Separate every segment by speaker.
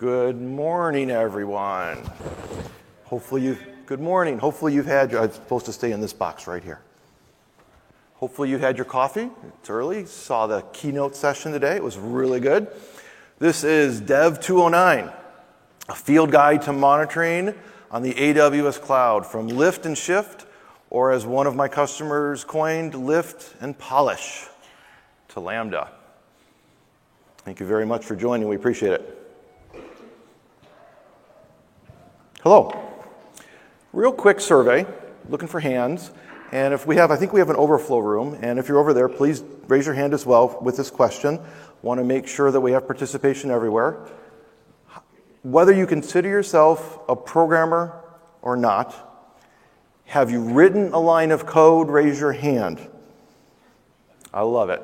Speaker 1: Good morning, everyone. Hopefully you good morning. Hopefully you've had your, I'm supposed to stay in this box right here. Hopefully you had your coffee. It's early. Saw the keynote session today. It was really good. This is Dev 209, a field guide to monitoring on the AWS cloud from lift and shift, or as one of my customers coined, lift and polish to Lambda. Thank you very much for joining. We appreciate it. Hello. Real quick survey, looking for hands. And if we have, I think we have an overflow room. And if you're over there, please raise your hand as well with this question. Want to make sure that we have participation everywhere. Whether you consider yourself a programmer or not, have you written a line of code? Raise your hand. I love it.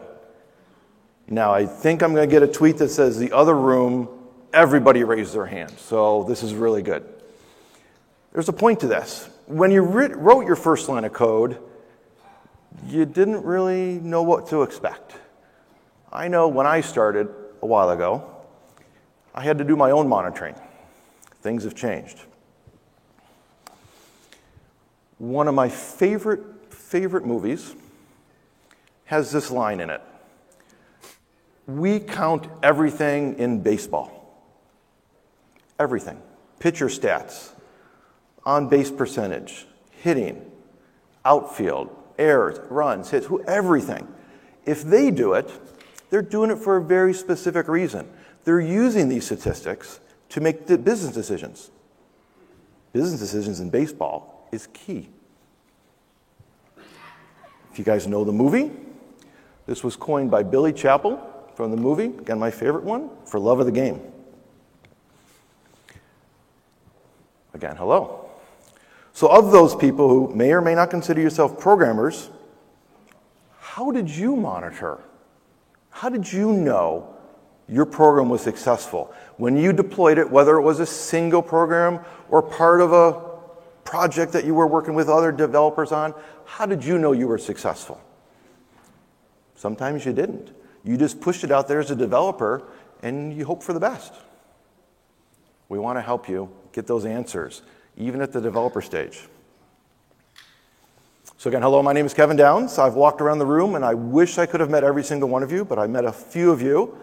Speaker 1: Now, I think I'm going to get a tweet that says the other room, everybody raised their hand. So this is really good. There's a point to this. When you wrote your first line of code, you didn't really know what to expect. I know when I started a while ago, I had to do my own monitoring. Things have changed. One of my favorite, favorite movies has this line in it We count everything in baseball. Everything. Pitcher stats, on base percentage, hitting, outfield, errors, runs, hits, who, everything. If they do it, they're doing it for a very specific reason. They're using these statistics to make the business decisions. Business decisions in baseball is key. If you guys know the movie, this was coined by Billy Chapel from the movie, again, my favorite one, for love of the game. Again, hello. So, of those people who may or may not consider yourself programmers, how did you monitor? How did you know your program was successful? When you deployed it, whether it was a single program or part of a project that you were working with other developers on, how did you know you were successful? Sometimes you didn't. You just pushed it out there as a developer and you hope for the best. We want to help you get those answers even at the developer stage. So, again, hello, my name is Kevin Downs. I've walked around the room and I wish I could have met every single one of you, but I met a few of you.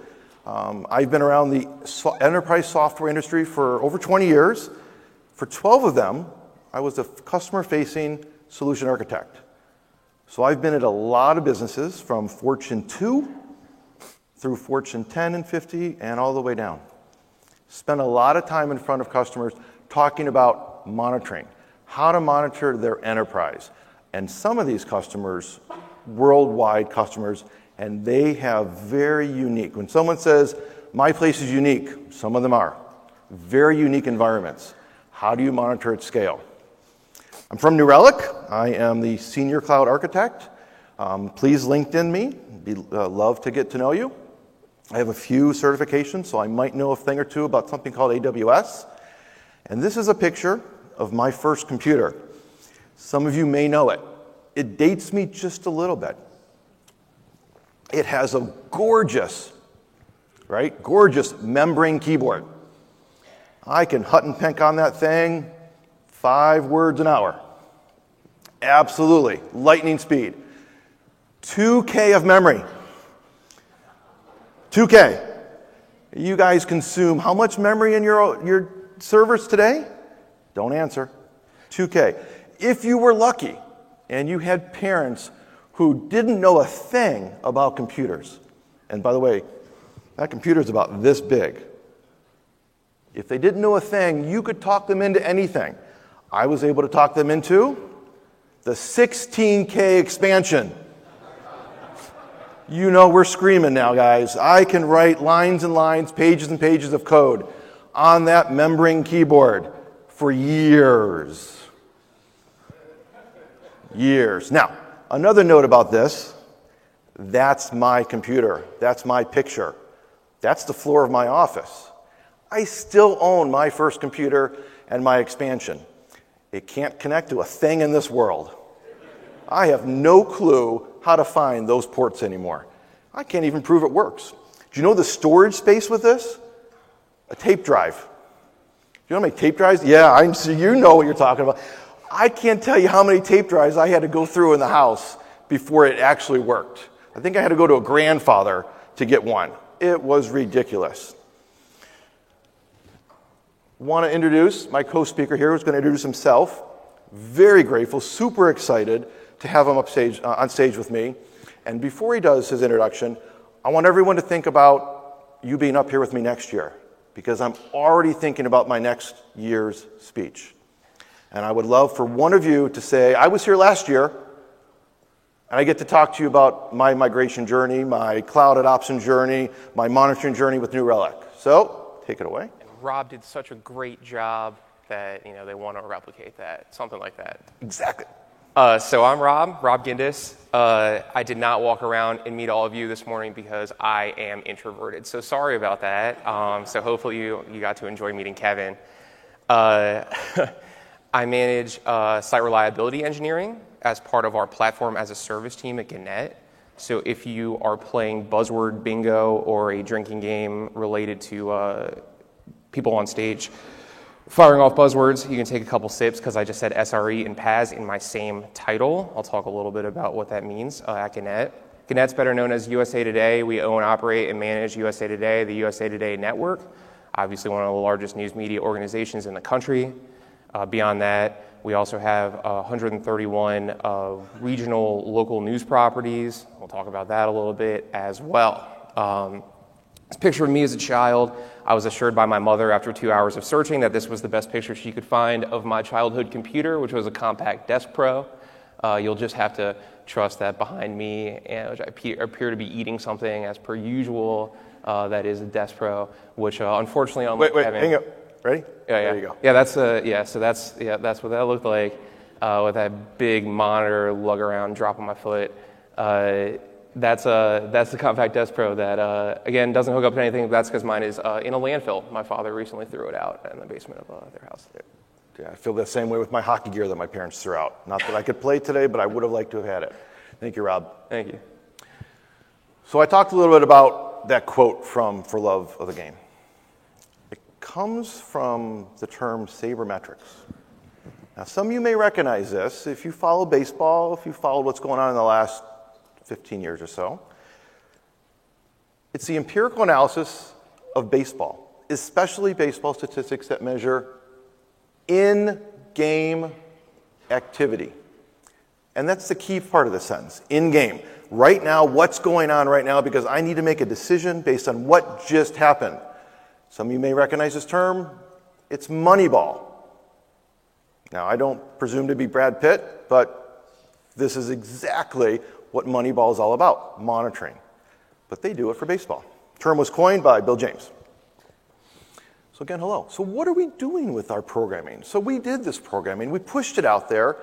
Speaker 1: Um, I've been around the so- enterprise software industry for over 20 years. For 12 of them, I was a customer facing solution architect. So, I've been at a lot of businesses from Fortune 2 through Fortune 10 and 50 and all the way down. Spent a lot of time in front of customers talking about monitoring, how to monitor their enterprise. And some of these customers, worldwide customers, and they have very unique. When someone says, my place is unique, some of them are, very unique environments. How do you monitor at scale? I'm from New Relic. I am the senior cloud architect. Um, please LinkedIn me. Be, uh, love to get to know you. I have a few certifications, so I might know a thing or two about something called AWS. And this is a picture of my first computer. Some of you may know it. It dates me just a little bit. It has a gorgeous, right? Gorgeous membrane keyboard. I can hut and peck on that thing five words an hour. Absolutely. Lightning speed. 2K of memory. 2K. You guys consume how much memory in your, your servers today? Don't answer. 2K. If you were lucky and you had parents who didn't know a thing about computers, and by the way, that computer is about this big. If they didn't know a thing, you could talk them into anything. I was able to talk them into the 16K expansion. You know, we're screaming now, guys. I can write lines and lines, pages and pages of code on that membrane keyboard for years. Years. Now, another note about this that's my computer, that's my picture, that's the floor of my office. I still own my first computer and my expansion. It can't connect to a thing in this world. I have no clue how to find those ports anymore. I can't even prove it works. Do you know the storage space with this? a tape drive. You know how many tape drives? Yeah, I'm so you know what you're talking about. I can't tell you how many tape drives I had to go through in the house before it actually worked. I think I had to go to a grandfather to get one. It was ridiculous. Want to introduce my co speaker here who's going to introduce himself. Very grateful, super excited to have him up stage, uh, on stage with me. And before he does his introduction, I want everyone to think about you being up here with me next year because I'm already thinking about my next year's speech. And I would love for one of you to say, I was here last year, and I get to talk to you about my migration journey, my cloud adoption journey, my monitoring journey with New Relic. So, take it away.
Speaker 2: Rob did such a great job that you know they want to replicate that, something like that.
Speaker 1: Exactly.
Speaker 2: Uh, so I'm Rob, Rob Gindis. Uh, I did not walk around and meet all of you this morning because I am introverted. So sorry about that. Um, so hopefully you, you got to enjoy meeting Kevin. Uh, I manage uh, site reliability engineering as part of our platform as a service team at Gannett. So if you are playing buzzword bingo or a drinking game related to uh, people on stage, Firing off buzzwords, you can take a couple sips because I just said SRE and PaaS in my same title. I'll talk a little bit about what that means uh, at Gannett. Gannett's better known as USA Today. We own, operate, and manage USA Today, the USA Today network, obviously one of the largest news media organizations in the country. Uh, beyond that, we also have uh, 131 uh, regional local news properties. We'll talk about that a little bit as well. Um, this picture of me as a child, I was assured by my mother after two hours of searching that this was the best picture she could find of my childhood computer, which was a Compaq Deskpro. Uh, you'll just have to trust that behind me, and, which I appear, appear, to be eating something as per usual. Uh, that is a Desk Pro, which uh, unfortunately,
Speaker 1: unlike wait, wait, hang up. Ready?
Speaker 2: Yeah, yeah.
Speaker 1: There you go.
Speaker 2: Yeah, that's uh, yeah. So that's yeah, that's what that looked like uh, with that big monitor lug around, dropping my foot. That's, uh, that's the Compaq Deskpro that, uh, again, doesn't hook up to anything. That's because mine is uh, in a landfill. My father recently threw it out in the basement of uh, their house.
Speaker 1: Yeah, I feel the same way with my hockey gear that my parents threw out. Not that I could play today, but I would have liked to have had it. Thank you, Rob.
Speaker 2: Thank you.
Speaker 1: So I talked a little bit about that quote from For Love of the Game. It comes from the term sabermetrics. Now, some of you may recognize this if you follow baseball, if you followed what's going on in the last 15 years or so. It's the empirical analysis of baseball, especially baseball statistics that measure in game activity. And that's the key part of the sentence in game. Right now, what's going on right now? Because I need to make a decision based on what just happened. Some of you may recognize this term. It's Moneyball. Now, I don't presume to be Brad Pitt, but this is exactly what Moneyball is all about monitoring. But they do it for baseball. Term was coined by Bill James. So, again, hello. So, what are we doing with our programming? So, we did this programming, we pushed it out there.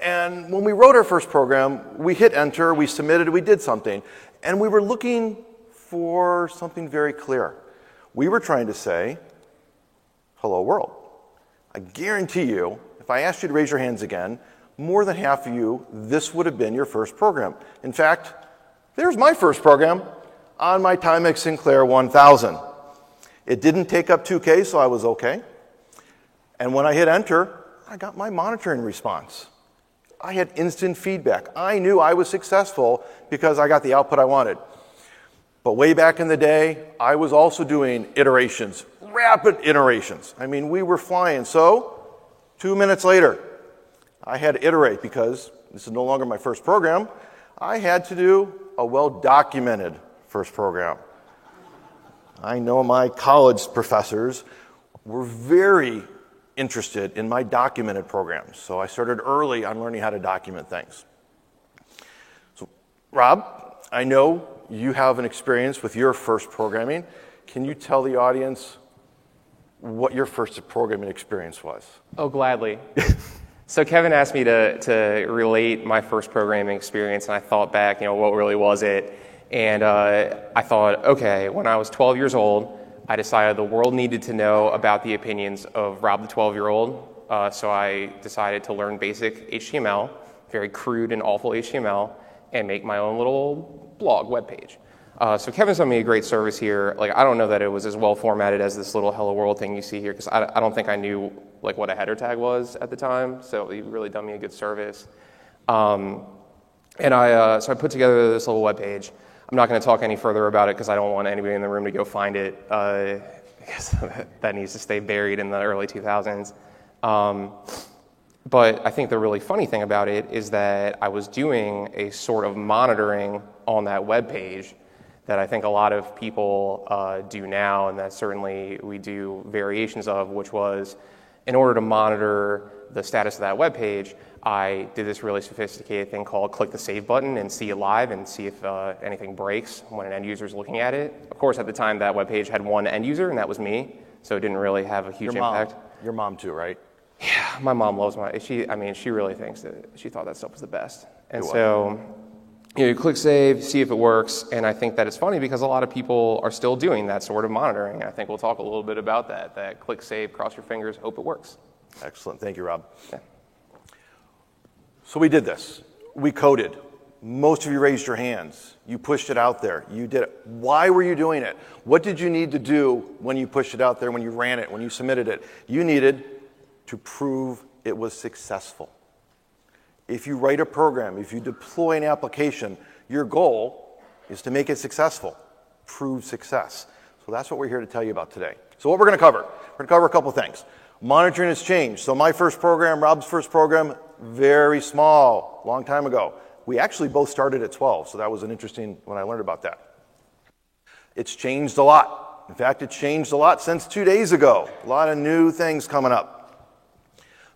Speaker 1: And when we wrote our first program, we hit enter, we submitted, we did something. And we were looking for something very clear. We were trying to say, hello, world. I guarantee you, if I asked you to raise your hands again, more than half of you, this would have been your first program. In fact, there's my first program on my Timex Sinclair 1000. It didn't take up 2K, so I was okay. And when I hit enter, I got my monitoring response. I had instant feedback. I knew I was successful because I got the output I wanted. But way back in the day, I was also doing iterations, rapid iterations. I mean, we were flying. So, two minutes later, I had to iterate because this is no longer my first program. I had to do a well documented first program. I know my college professors were very interested in my documented programs, so I started early on learning how to document things. So, Rob, I know you have an experience with your first programming. Can you tell the audience what your first programming experience was?
Speaker 2: Oh, gladly. So Kevin asked me to, to relate my first programming experience, and I thought back, you know, what really was it? And uh, I thought, okay, when I was 12 years old, I decided the world needed to know about the opinions of Rob the 12 year old. Uh, so I decided to learn basic HTML, very crude and awful HTML, and make my own little blog web page. Uh, so Kevin's done me a great service here. Like I don't know that it was as well formatted as this little hello world thing you see here because I, I don't think I knew like what a header tag was at the time. So he really done me a good service. Um, and I uh, so I put together this little web page. I'm not going to talk any further about it because I don't want anybody in the room to go find it. Uh, that needs to stay buried in the early 2000s. Um, but I think the really funny thing about it is that I was doing a sort of monitoring on that web page that I think a lot of people uh, do now, and that certainly we do variations of, which was in order to monitor the status of that web page, I did this really sophisticated thing called click the save button and see it live and see if uh, anything breaks when an end user is looking at it. Of course, at the time, that web page had one end user, and that was me, so it didn't really have a huge
Speaker 1: Your mom,
Speaker 2: impact.
Speaker 1: your mom too, right?
Speaker 2: Yeah, my mom loves my. She, I mean, she really thinks that she thought that stuff was the best. And so, you know, you click save, see if it works, and I think that it's funny because a lot of people are still doing that sort of monitoring. I think we'll talk a little bit about that. That click save, cross your fingers, hope it works.
Speaker 1: Excellent. Thank you, Rob.
Speaker 2: Yeah.
Speaker 1: So we did this. We coded. Most of you raised your hands. You pushed it out there. You did it. Why were you doing it? What did you need to do when you pushed it out there, when you ran it, when you submitted it? You needed to prove it was successful. If you write a program, if you deploy an application, your goal is to make it successful, prove success. So that's what we're here to tell you about today. So, what we're going to cover, we're going to cover a couple things. Monitoring has changed. So, my first program, Rob's first program, very small, long time ago. We actually both started at 12, so that was an interesting when I learned about that. It's changed a lot. In fact, it's changed a lot since two days ago. A lot of new things coming up.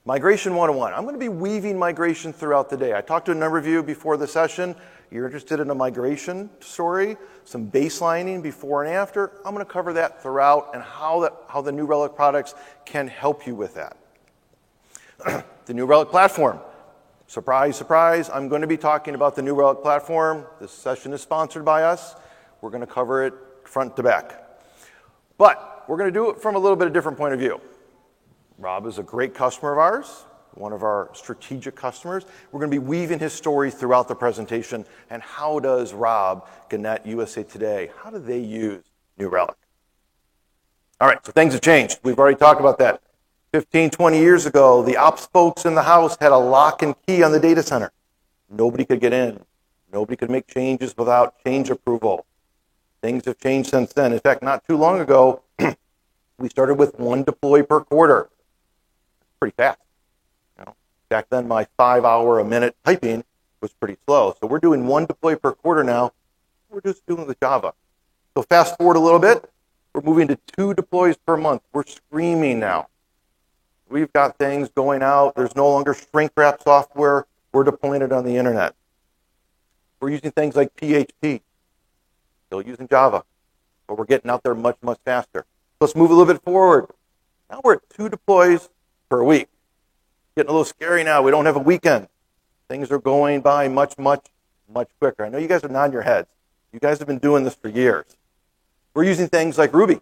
Speaker 1: Migration 101. I'm going to be weaving migration throughout the day. I talked to a number of you before the session. You're interested in a migration story, some baselining before and after. I'm going to cover that throughout and how, how the New Relic products can help you with that. the New Relic platform. Surprise, surprise, I'm going to be talking about the New Relic platform. This session is sponsored by us. We're going to cover it front to back. But we're going to do it from a little bit of different point of view. Rob is a great customer of ours, one of our strategic customers. We're going to be weaving his story throughout the presentation. And how does Rob, Gannett, USA Today, how do they use New Relic? All right, so things have changed. We've already talked about that. 15, 20 years ago, the ops folks in the house had a lock and key on the data center. Nobody could get in. Nobody could make changes without change approval. Things have changed since then. In fact, not too long ago, we started with one deploy per quarter. Pretty fast. You know, back then, my five hour a minute typing was pretty slow. So we're doing one deploy per quarter now. We're just doing with Java. So fast forward a little bit, we're moving to two deploys per month. We're screaming now. We've got things going out. There's no longer shrink wrap software. We're deploying it on the internet. We're using things like PHP. Still using Java. But we're getting out there much, much faster. Let's move a little bit forward. Now we're at two deploys per week. Getting a little scary now. We don't have a weekend. Things are going by much, much, much quicker. I know you guys are nodding your heads. You guys have been doing this for years. We're using things like Ruby.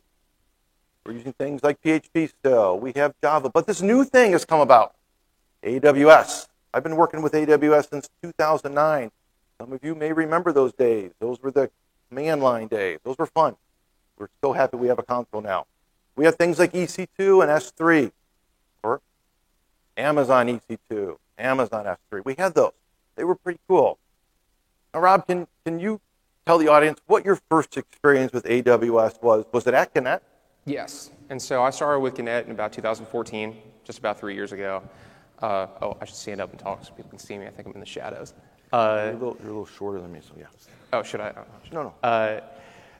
Speaker 1: We're using things like PHP still. We have Java. But this new thing has come about AWS. I've been working with AWS since 2009. Some of you may remember those days. Those were the command line days. Those were fun. We're so happy we have a console now. We have things like EC2 and S3, or Amazon EC2, Amazon S3. We had those. They were pretty cool. Now, Rob, can, can you tell the audience what your first experience with AWS was? Was it at Gannett?
Speaker 2: Yes. And so I started with Gannett in about 2014, just about three years ago. Uh, oh, I should stand up and talk so people can see me. I think I'm in the shadows.
Speaker 1: You're,
Speaker 2: Uh,
Speaker 1: a little, you're a little shorter than me, so yeah.
Speaker 2: oh, should I?
Speaker 1: No, no.
Speaker 2: Uh,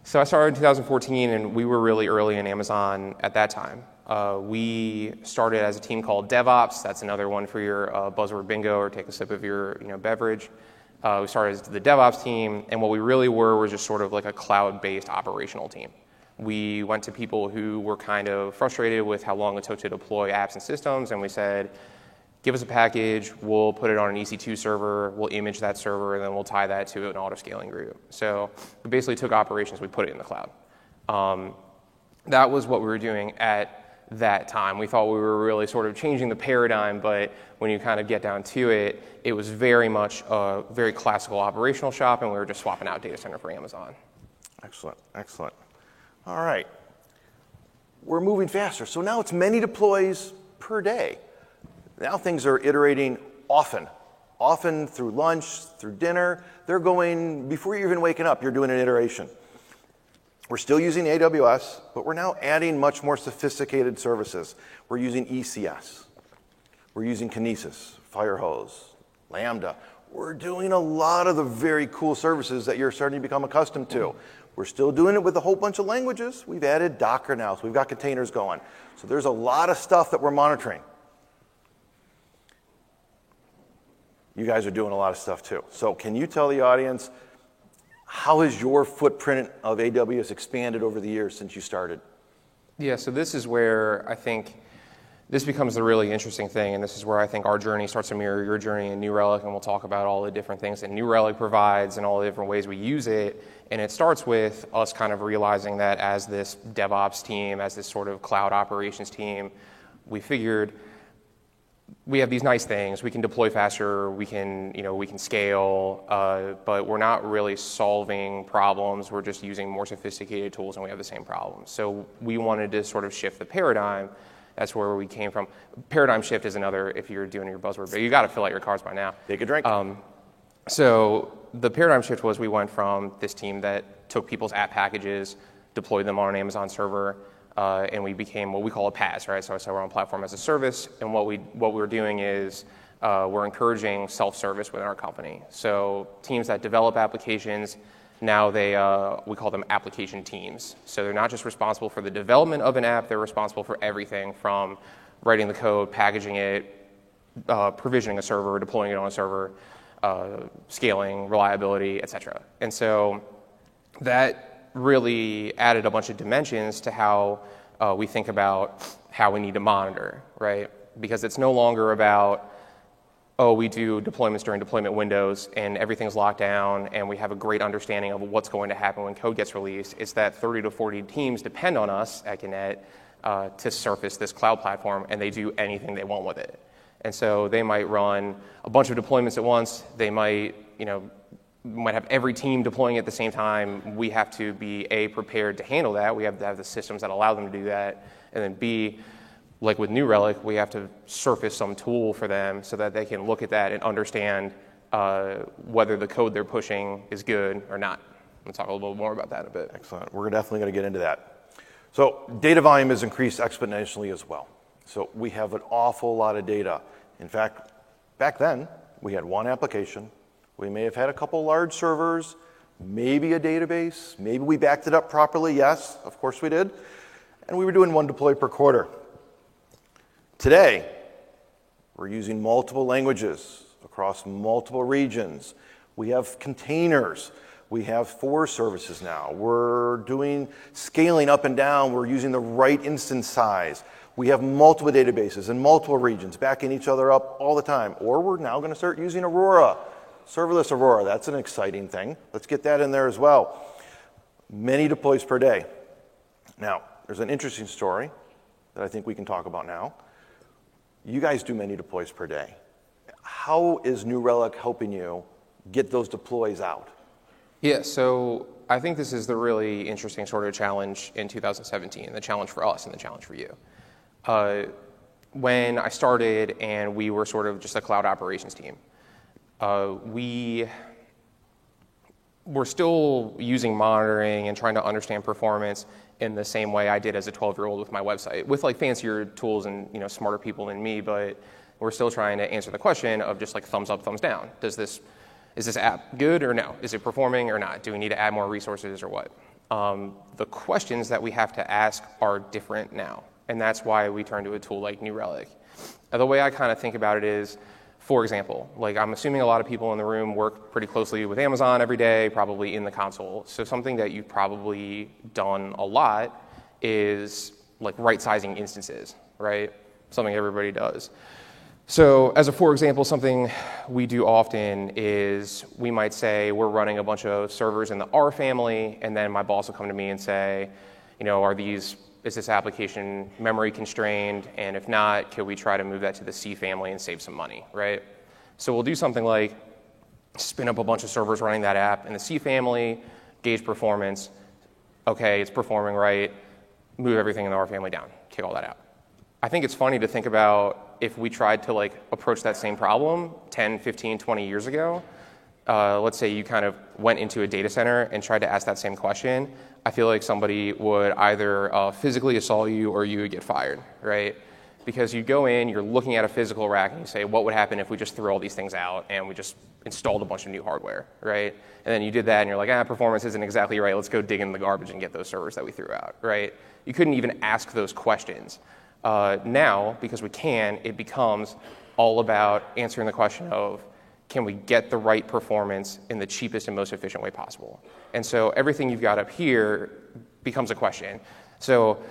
Speaker 2: so I started in 2014, and we were really early in Amazon at that time. Uh, we started as a team called DevOps. That's another one for your uh, buzzword bingo or take a sip of your you know, beverage. Uh, we started as the DevOps team, and what we really were was just sort of like a cloud-based operational team. We went to people who were kind of frustrated with how long it took to deploy apps and systems, and we said, give us a package, we'll put it on an EC2 server, we'll image that server, and then we'll tie that to an auto-scaling group. So we basically took operations, we put it in the cloud. Um, that was what we were doing at that time. We thought we were really sort of changing the paradigm, but when you kind of get down to it, it was very much a very classical operational shop, and we were just swapping out data center for Amazon.
Speaker 1: Excellent, excellent. All right. We're moving faster. So now it's many deploys per day. Now things are iterating often, often through lunch, through dinner. They're going, before you're even waking up, you're doing an iteration. We're still using AWS, but we're now adding much more sophisticated services. We're using ECS. We're using Kinesis, Firehose, Lambda. We're doing a lot of the very cool services that you're starting to become accustomed to. We're still doing it with a whole bunch of languages. We've added Docker now, so we've got containers going. So there's a lot of stuff that we're monitoring. You guys are doing a lot of stuff too. So can you tell the audience how has your footprint of AWS expanded over the years since you started?
Speaker 2: Yeah, so this is where I think this becomes the really interesting thing, and this is where I think our journey starts to mirror your journey in New Relic, and we'll talk about all the different things that New Relic provides and all the different ways we use it. And it starts with us kind of realizing that as this DevOps team, as this sort of cloud operations team, we figured we have these nice things. We can deploy faster. We can, you know, we can scale, uh, but we're not really solving problems. We're just using more sophisticated tools, and we have the same problems. So we wanted to sort of shift the paradigm that's where we came from. Paradigm shift is another if you're doing your buzzword, but you got to fill out your cards by now.
Speaker 1: Take a drink. Um,
Speaker 2: so the paradigm shift was we went from this team that took people's app packages, deployed them on an Amazon server, uh, and we became what we call a PaaS, right? So, so we're on platform as a service, and what we what we're doing is uh, we're encouraging self-service within our company. So teams that develop applications now they uh, we call them application teams. So they're not just responsible for the development of an app; they're responsible for everything from writing the code, packaging it, uh, provisioning a server, deploying it on a server, uh, scaling, reliability, etc. And so that really added a bunch of dimensions to how uh, we think about how we need to monitor, right? Because it's no longer about oh, we do deployments during deployment windows and everything's locked down and we have a great understanding of what's going to happen when code gets released. It's that 30 to 40 teams depend on us at Gannett uh, to surface this cloud platform and they do anything they want with it. And so they might run a bunch of deployments at once. They might, you know, might have every team deploying at the same time. We have to be A, prepared to handle that. We have to have the systems that allow them to do that. And then B, like with New Relic, we have to surface some tool for them so that they can look at that and understand uh, whether the code they're pushing is good or not. We'll talk a little bit more about that in a bit.
Speaker 1: Excellent. We're definitely going to get into that. So, data volume has increased exponentially as well. So, we have an awful lot of data. In fact, back then, we had one application. We may have had a couple large servers, maybe a database. Maybe we backed it up properly. Yes, of course we did. And we were doing one deploy per quarter. Today, we're using multiple languages across multiple regions. We have containers. We have four services now. We're doing scaling up and down. We're using the right instance size. We have multiple databases in multiple regions, backing each other up all the time. Or we're now going to start using Aurora, serverless Aurora. That's an exciting thing. Let's get that in there as well. Many deploys per day. Now, there's an interesting story that I think we can talk about now. You guys do many deploys per day. How is New Relic helping you get those deploys out?
Speaker 2: Yeah, so I think this is the really interesting sort of challenge in 2017, the challenge for us and the challenge for you. Uh, when I started and we were sort of just a cloud operations team, uh, we were still using monitoring and trying to understand performance in the same way I did as a 12 year old with my website, with like fancier tools and you know smarter people than me, but we're still trying to answer the question of just like thumbs up, thumbs down. Does this is this app good or no? Is it performing or not? Do we need to add more resources or what? Um, the questions that we have to ask are different now, and that's why we turn to a tool like New Relic. The way I kind of think about it is for example, like I'm assuming a lot of people in the room work pretty closely with Amazon every day, probably in the console. So something that you've probably done a lot is like right sizing instances, right? Something everybody does. So, as a for example, something we do often is we might say we're running a bunch of servers in the R family, and then my boss will come to me and say, you know, are these is this application memory constrained? And if not, can we try to move that to the C family and save some money, right? So we'll do something like spin up a bunch of servers running that app in the C family, gauge performance, okay, it's performing right, move everything in the R family down, take all that out. I think it's funny to think about if we tried to like approach that same problem 10, 15, 20 years ago. Uh, let's say you kind of went into a data center and tried to ask that same question. I feel like somebody would either uh, physically assault you or you would get fired, right? Because you go in, you're looking at a physical rack, and you say, what would happen if we just threw all these things out and we just installed a bunch of new hardware, right? And then you did that, and you're like, ah, performance isn't exactly right. Let's go dig in the garbage and get those servers that we threw out, right? You couldn't even ask those questions. Uh, now, because we can, it becomes all about answering the question of can we get the right performance in the cheapest and most efficient way possible? And so everything you've got up here becomes a question. So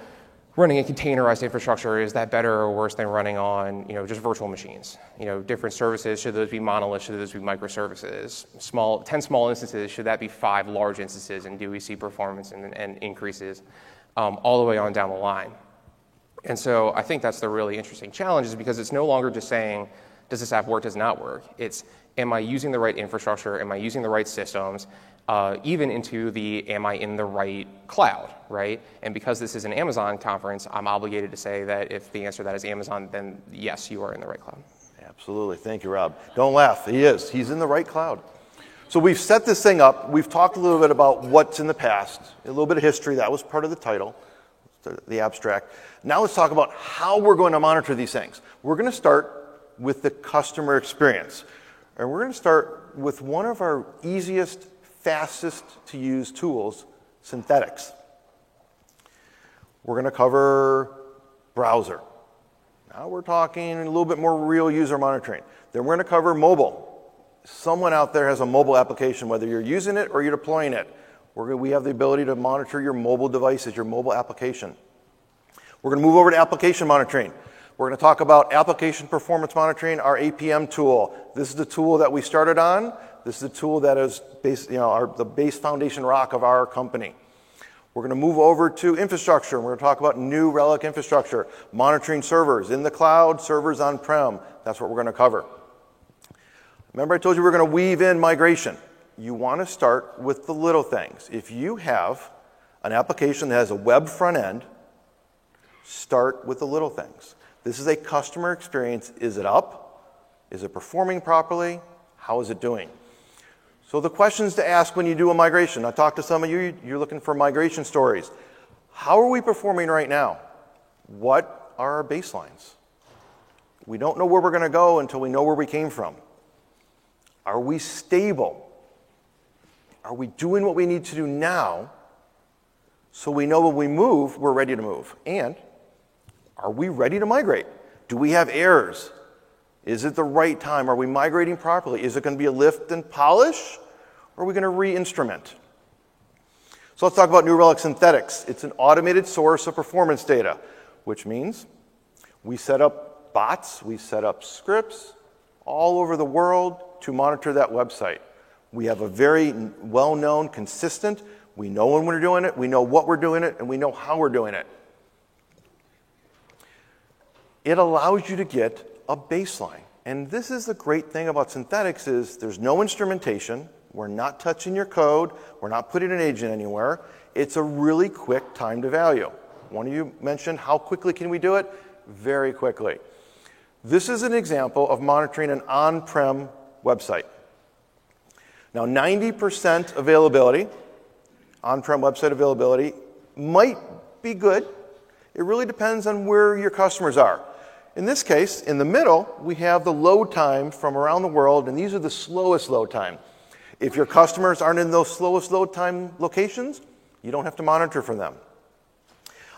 Speaker 2: running a containerized infrastructure is that better or worse than running on you know just virtual machines? You know different services should those be monoliths should those be microservices? Small 10 small instances should that be five large instances and do we see performance and, and increases um, all the way on down the line? And so i think that's the really interesting challenge is because it's no longer just saying does this app work does not work? It's am i using the right infrastructure? Am i using the right systems uh, even into the am I in the right cloud, right? And because this is an Amazon conference, I'm obligated to say that if the answer to that is Amazon, then yes, you are in the right cloud.
Speaker 1: Absolutely. Thank you, Rob. Don't laugh. He is. He's in the right cloud. So we've set this thing up. We've talked a little bit about what's in the past, a little bit of history. That was part of the title, the abstract. Now let's talk about how we're going to monitor these things. We're going to start with the customer experience. And we're going to start with one of our easiest fastest to use tools, synthetics. We're going to cover browser. Now we're talking a little bit more real user monitoring. Then we're going to cover mobile. Someone out there has a mobile application, whether you're using it or you're deploying it. We're, we have the ability to monitor your mobile devices, your mobile application. We're going to move over to application monitoring. We're going to talk about application performance monitoring, our APM tool. This is the tool that we started on. This is a tool that is base, you know, our, the base foundation rock of our company. We're going to move over to infrastructure. We're going to talk about New Relic infrastructure, monitoring servers in the cloud, servers on prem. That's what we're going to cover. Remember, I told you we we're going to weave in migration. You want to start with the little things. If you have an application that has a web front end, start with the little things. This is a customer experience. Is it up? Is it performing properly? How is it doing? So, the questions to ask when you do a migration. I talked to some of you, you're looking for migration stories. How are we performing right now? What are our baselines? We don't know where we're going to go until we know where we came from. Are we stable? Are we doing what we need to do now so we know when we move, we're ready to move? And are we ready to migrate? Do we have errors? Is it the right time? Are we migrating properly? Is it going to be a lift and polish? Or are we going to re instrument? So let's talk about New Relic Synthetics. It's an automated source of performance data, which means we set up bots, we set up scripts all over the world to monitor that website. We have a very well known, consistent, we know when we're doing it, we know what we're doing it, and we know how we're doing it. It allows you to get a baseline. And this is the great thing about synthetics is there's no instrumentation. We're not touching your code. We're not putting an agent anywhere. It's a really quick time to value. One of you mentioned how quickly can we do it? Very quickly. This is an example of monitoring an on-prem website. Now, 90% availability, on-prem website availability, might be good. It really depends on where your customers are. In this case, in the middle, we have the load time from around the world, and these are the slowest load time. If your customers aren't in those slowest load time locations, you don't have to monitor for them.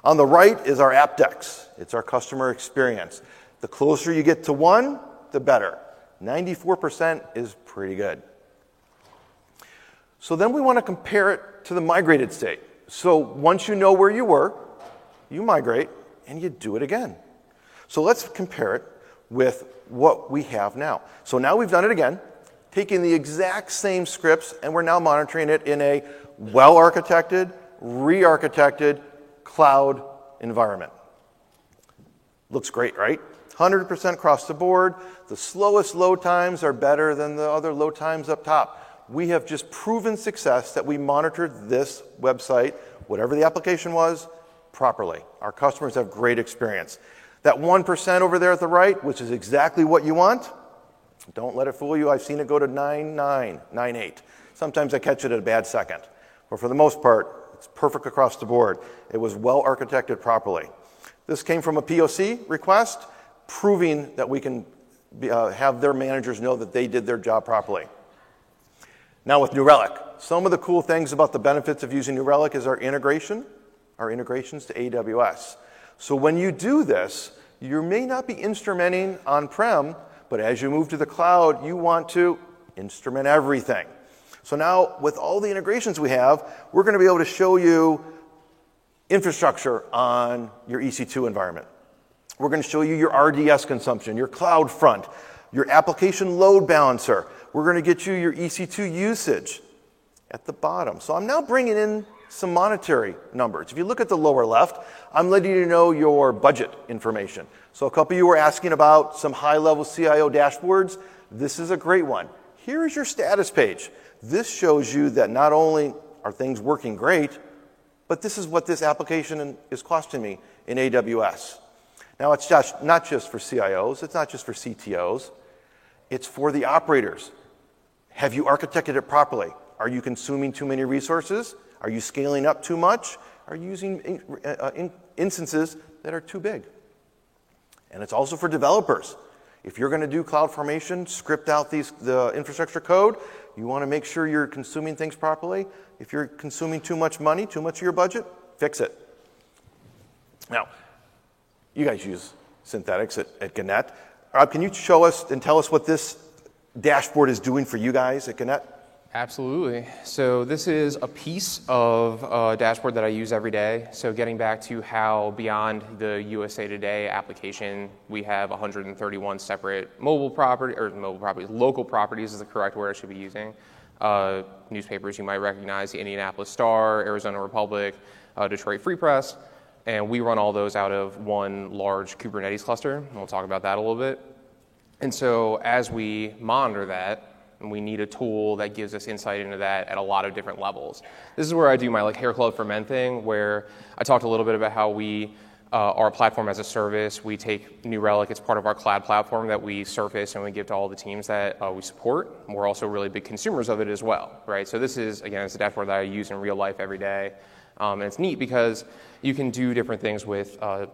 Speaker 1: On the right is our Apdex. It's our customer experience. The closer you get to one, the better. 94% is pretty good. So then we want to compare it to the migrated state. So once you know where you were, you migrate and you do it again. So let's compare it with what we have now. So now we've done it again, taking the exact same scripts, and we're now monitoring it in a well architected, re architected cloud environment. Looks great, right? 100% across the board. The slowest load times are better than the other load times up top. we have just proven success that we monitored this website, whatever the application was, properly. Our customers have great experience. That 1% over there at the right, which is exactly what you want, don't let it fool you. I've seen it go to 99, 98. Sometimes I catch it at a bad second. But for the most part, it's perfect across the board. It was well architected properly. This came from a POC request, proving that we can be, uh, have their managers know that they did their job properly. Now with New Relic, some of the cool things about the benefits of using New Relic is our integration, our integrations to AWS. So when you do this, you may not be instrumenting on-prem, but as you move to the cloud, you want to instrument everything. So now, with all the integrations we have, we're going to be able to show you infrastructure on your EC2 environment. We're going to show you your RDS consumption, your CloudFront, your application load balancer. We're going to get you your EC2 usage at the bottom. So I'm now bringing in some monetary numbers. If you look at the lower left, I'm letting you know your budget information. So a couple of you were asking about some high-level CIO dashboards. This is a great one. Here is your status page. This shows you that not only are things working great, but this is what this application is costing me in AWS. Now, it's just, not just for CIOs, it's not just for CTOs, it's for the operators. Have you architected it properly? Are you consuming too many resources? Are you scaling up too much? Are you using in, uh, in instances that are too big? And it's also for developers. If you're going to do cloud formation, script out these, the infrastructure code, you want to make sure you're consuming things properly. If you're consuming too much money, too much of your budget, fix it. Now, you guys use Synthetics at, at Gannett. Rob, can you show us and tell us what this dashboard is doing for you guys at Gannett?
Speaker 2: Absolutely. So this is a piece of a dashboard that I use every day. So getting back to how beyond the USA Today application, we have 131 separate mobile property or mobile properties, local properties is the correct word I should be using. Uh, newspapers you might recognize: the Indianapolis Star, Arizona Republic, uh, Detroit Free Press, and we run all those out of one large Kubernetes cluster. And we'll talk about that a little bit. And so as we monitor that, and we need a tool that gives us insight into that at a lot of different levels. This is where I do my like hair club for men thing, where I talked a little bit about how we uh, our platform as a service. We take New Relic; it's part of our cloud platform that we surface and we give to all the teams that uh, we support. We're also really big consumers of it as well, right? So this is again, it's a dashboard that I use in real life every day, um, and it's neat because you can do different things with uh,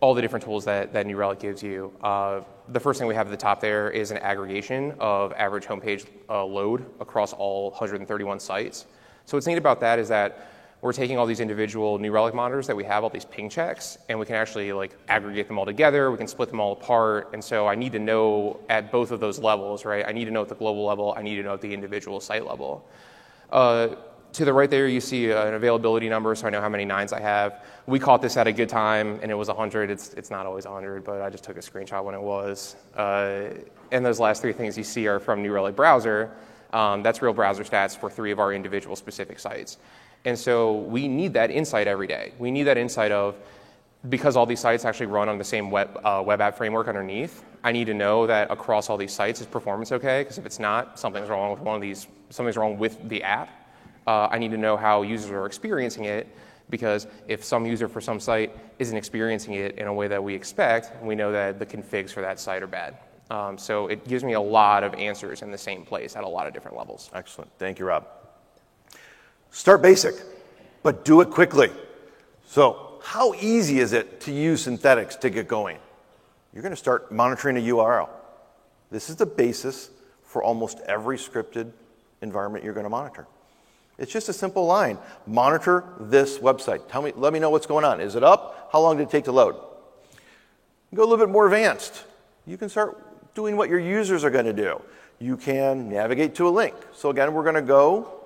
Speaker 2: all the different tools that, that New Relic gives you. Uh, the first thing we have at the top there is an aggregation of average homepage uh, load across all 131 sites. So what's neat about that is that we're taking all these individual New Relic monitors that we have, all these ping checks, and we can actually like aggregate them all together. We can split them all apart. And so I need to know at both of those levels, right? I need to know at the global level. I need to know at the individual site level. Uh, to the right there, you see an availability number, so I know how many nines I have. We caught this at a good time, and it was 100. It's, it's not always 100, but I just took a screenshot when it was. Uh, and those last three things you see are from New Relic Browser. Um, that's real browser stats for three of our individual specific sites. And so we need that insight every day. We need that insight of, because all these sites actually run on the same web, uh, web app framework underneath, I need to know that across all these sites is performance okay? Because if it's not, something's wrong with one of these, something's wrong with the app uh, I need to know how users are experiencing it because if some user for some site isn't experiencing it in a way that we expect, we know that the configs for that site are bad. Um, so it gives me a lot of answers in the same place at a lot of different levels.
Speaker 1: Excellent. Thank you, Rob. Start basic, but do it quickly. So, how easy is it to use synthetics to get going? You're going to start monitoring a URL. This is the basis for almost every scripted environment you're going to monitor. It's just a simple line. Monitor this website. Tell me, let me know what's going on. Is it up? How long did it take to load? Go a little bit more advanced. You can start doing what your users are going to do. You can navigate to a link. So again, we're going to go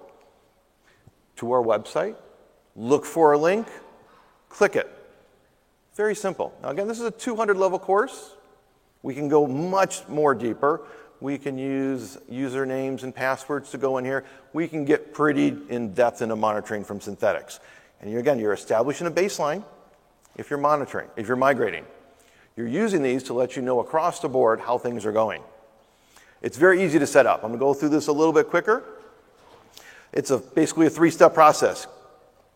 Speaker 1: to our website, look for a link, click it. Very simple. Now again, this is a 200 level course. We can go much more deeper. We can use usernames and passwords to go in here. We can get pretty in depth into monitoring from synthetics. And you, again, you're establishing a baseline if you're monitoring, if you're migrating. You're using these to let you know across the board how things are going. It's very easy to set up. I'm going to go through this a little bit quicker. It's a, basically a three step process.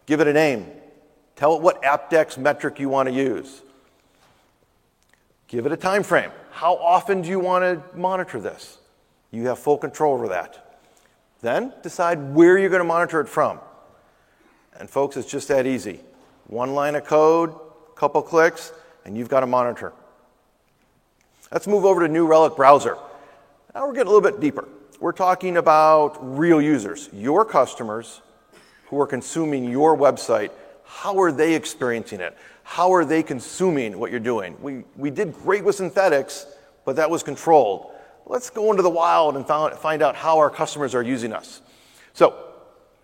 Speaker 1: Give it a name, tell it what Apdex metric you want to use, give it a time frame. How often do you want to monitor this? You have full control over that. Then decide where you're going to monitor it from. And folks, it's just that easy. One line of code, couple clicks, and you've got a monitor. Let's move over to New Relic Browser. Now we're getting a little bit deeper. We're talking about real users, your customers who are consuming your website. How are they experiencing it? How are they consuming what you're doing? We, we did great with synthetics, but that was controlled. Let's go into the wild and find out how our customers are using us. So,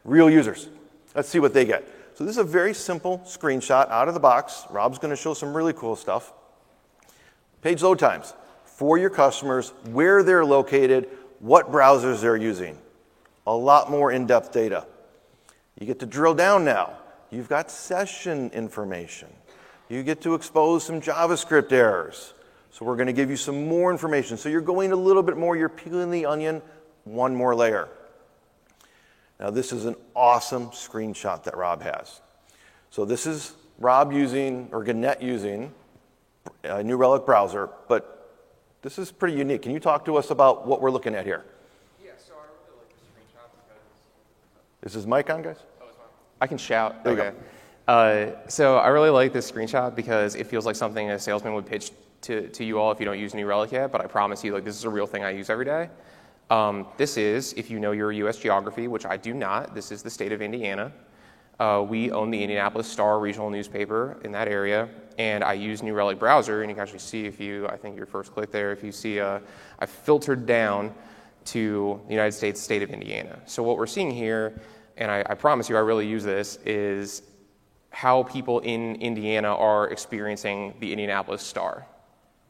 Speaker 1: real users. Let's see what they get. So, this is a very simple screenshot out of the box. Rob's going to show some really cool stuff. Page load times for your customers, where they're located, what browsers they're using. A lot more in depth data. You get to drill down now. You've got session information. You get to expose some JavaScript errors. So we're going to give you some more information. So you're going a little bit more, you're peeling the onion one more layer. Now, this is an awesome screenshot that Rob has. So this is Rob using, or Gannett using, a New Relic browser, but this is pretty unique. Can you talk to us about what we're looking at here?
Speaker 2: Yeah, so I really like the screenshot because.
Speaker 1: Is his mic on, guys?
Speaker 2: I can shout.
Speaker 1: There
Speaker 2: okay. Uh, so I really like this screenshot because it feels like something a salesman would pitch to, to you all if you don't use New Relic yet, but I promise you, like, this is a real thing I use every day. Um, this is, if you know your US geography, which I do not, this is the state of Indiana. Uh, we own the Indianapolis Star regional newspaper in that area, and I use New Relic browser, and you can actually see if you, I think your first click there, if you see, uh, I filtered down to the United States state of Indiana. So what we're seeing here, and I, I promise you I really use this, is how people in Indiana are experiencing the Indianapolis Star.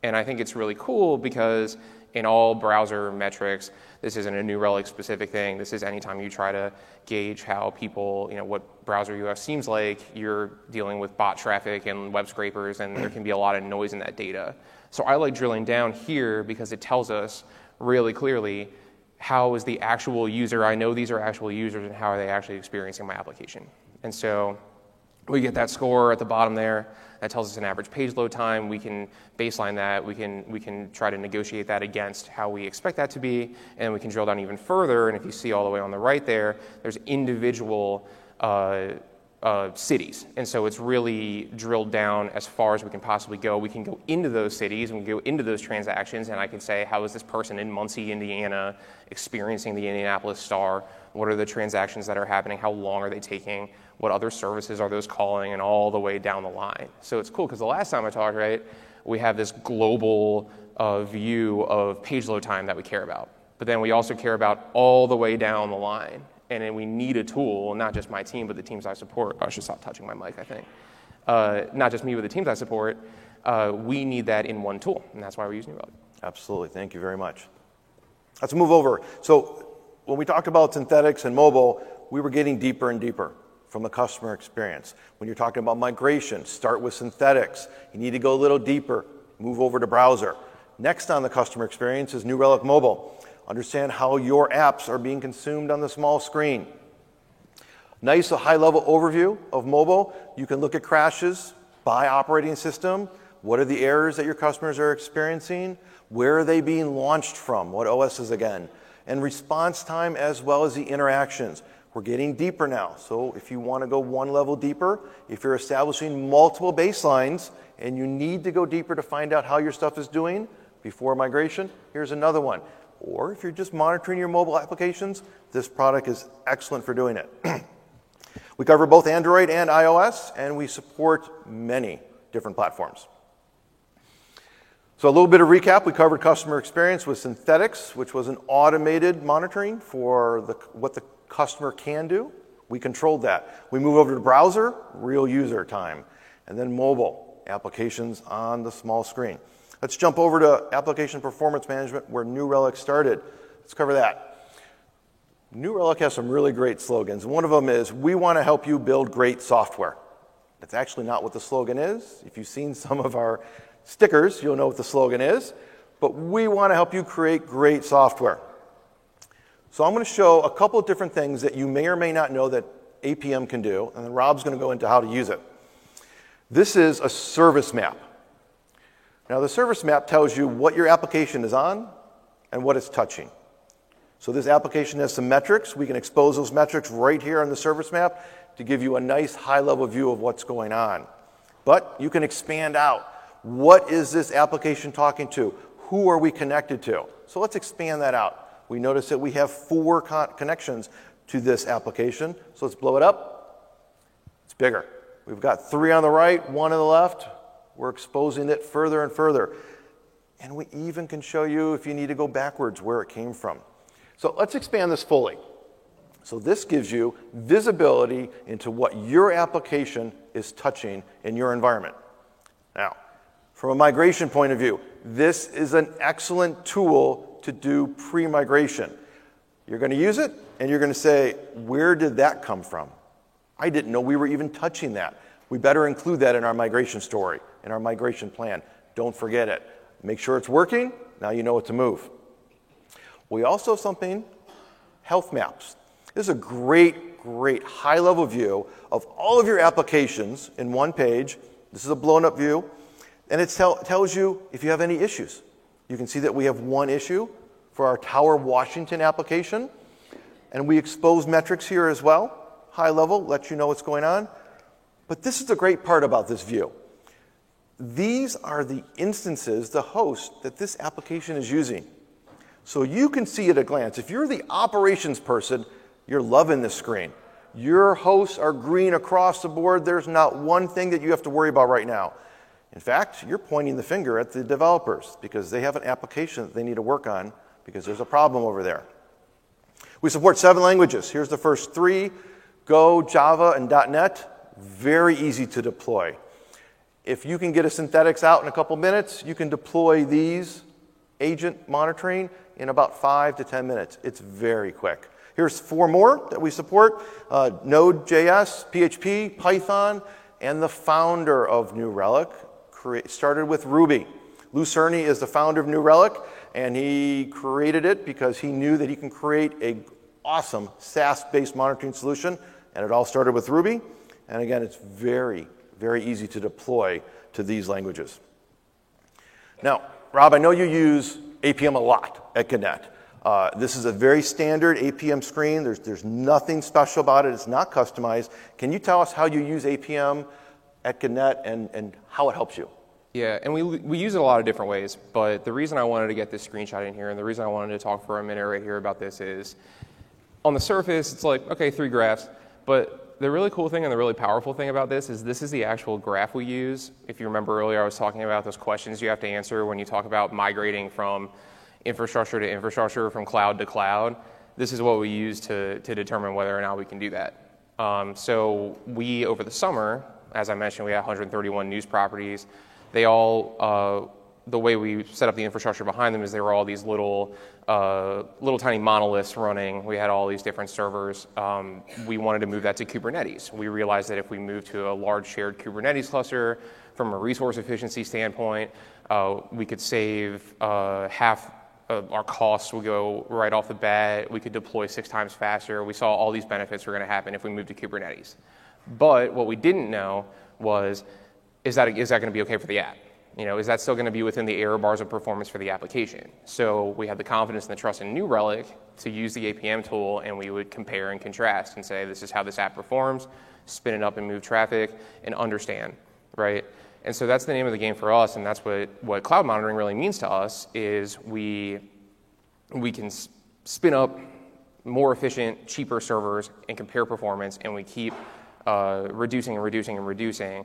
Speaker 2: And I think it's really cool because in all browser metrics, this isn't a New Relic specific thing. This is anytime you try to gauge how people, you know, what browser UX seems like, you're dealing with bot traffic and web scrapers, and there can be a lot of noise in that data. So I like drilling down here because it tells us really clearly how is the actual user, I know these are actual users, and how are they actually experiencing my application. And so we get that score at the bottom there. That tells us an average page load time. We can baseline that. We can, we can try to negotiate that against how we expect that to be. And we can drill down even further. And if you see all the way on the right there, there's individual uh, uh, cities. And so it's really drilled down as far as we can possibly go. We can go into those cities and we can go into those transactions, and I can say, how is this person in Muncie, Indiana, experiencing the Indianapolis Star? What are the transactions that are happening? How long are they taking? What other services are those calling? And all the way down the line. So it's cool because the last time I talked, right, we have this global uh, view of page load time that we care about. But then we also care about all the way down the line. And then we need a tool, not just my team, but the teams I support. I should stop touching my mic, I think. Uh, not just me, but the teams I support. Uh, we need that in one tool, and that's why we're using New Relic.
Speaker 1: Absolutely. Thank you very much. Let's move over. So, when we talked about synthetics and mobile, we were getting deeper and deeper from the customer experience. When you're talking about migration, start with synthetics. You need to go a little deeper, move over to browser. Next on the customer experience is New Relic Mobile. Understand how your apps are being consumed on the small screen. Nice, a high level overview of mobile. You can look at crashes by operating system. What are the errors that your customers are experiencing? Where are they being launched from? What OS is again? and response time as well as the interactions. We're getting deeper now. So if you want to go one level deeper, if you're establishing multiple baselines and you need to go deeper to find out how your stuff is doing before migration, here's another one. Or if you're just monitoring your mobile applications, this product is excellent for doing it. we cover both Android and iOS, and we support many different platforms. So, a little bit of recap we covered customer experience with Synthetics, which was an automated monitoring for the, what the customer can do. We controlled that. We move over to browser, real user time, and then mobile applications on the small screen. Let's jump over to application performance management where New Relic started. Let's cover that. New Relic has some really great slogans. One of them is We want to help you build great software. That's actually not what the slogan is. If you've seen some of our stickers, you'll know what the slogan is. But we want to help you create great software. So I'm going to show a couple of different things that you may or may not know that APM can do, and then Rob's going to go into how to use it. This is a service map. Now, the service map tells you what your application is on and what it's touching. So, this application has some metrics. We can expose those metrics right here on the service map to give you a nice high level view of what's going on. But you can expand out. What is this application talking to? Who are we connected to? So, let's expand that out. We notice that we have four con- connections to this application. So, let's blow it up. It's bigger. We've got three on the right, one on the left. We're exposing it further and further. And we even can show you, if you need to go backwards, where it came from. So let's expand this fully. So this gives you visibility into what your application is touching in your environment. Now, from a migration point of view, this is an excellent tool to do pre migration. You're going to use it and you're going to say, Where did that come from? I didn't know we were even touching that. We better include that in our migration story, our migration plan. Don't forget it. Make sure it's working. Now you know what to move. We also have something, health maps. This is a great, great high level view of all of your applications in one page. This is a blown up view. And it tell, tells you if you have any issues. You can see that we have one issue for our Tower Washington application. And we expose metrics here as well high level, let you know what's going on. But this is the great part about this view. These are the instances, the host, that this application is using. So you can see at a glance. If you're the operations person, you're loving this screen. Your hosts are green across the board. There's not one thing that you have to worry about right now. In fact, you're pointing the finger at the developers because they have an application that they need to work on because there's a problem over there. We support seven languages. Here's the first three Go, Java, and .NET, very easy to deploy. If you can get a synthetics out in a couple minutes, you can deploy these agent monitoring in about five to 10 minutes. It's very quick. Here's four more that we support uh, Node.js, PHP, Python, and the founder of New Relic started with Ruby. Lew Cirne is the founder of New Relic, and he created it because he knew that he can create a awesome SaaS based monitoring solution and it all started with Ruby. And again, it's very, very easy to deploy to these languages. Now, Rob, I know you use APM a lot at Gannett. Uh, this is a very standard APM screen. There's, there's nothing special about it. It's not customized. Can you tell us how you use APM at Gannett and, and how it helps you?
Speaker 2: Yeah, and we, we use it a lot of different ways. But the reason I wanted to get this screenshot in here and the reason I wanted to talk for a minute right here about this is on the surface, it's like, okay, three graphs. But the really cool thing and the really powerful thing about this is this is the actual graph we use. If you remember earlier, I was talking about those questions you have to answer when you talk about migrating from infrastructure to infrastructure, from cloud to cloud. This is what we use to, to determine whether or not we can do that. Um, so we, over the summer, as I mentioned, we had 131 news properties. They all uh, the way we set up the infrastructure behind them is there were all these little, uh, little tiny monoliths running. We had all these different servers. Um, we wanted to move that to Kubernetes. We realized that if we moved to a large shared Kubernetes cluster, from a resource efficiency standpoint, uh, we could save uh, half our costs would go right off the bat. We could deploy six times faster. We saw all these benefits were going to happen if we moved to Kubernetes. But what we didn't know was, is that, is that going to be okay for the app? You know, is that still going to be within the error bars of performance for the application? So we had the confidence and the trust in New Relic to use the APM tool, and we would compare and contrast and say, this is how this app performs, spin it up and move traffic, and understand, right? And so that's the name of the game for us, and that's what, what cloud monitoring really means to us is we, we can spin up more efficient, cheaper servers and compare performance, and we keep uh, reducing and reducing and reducing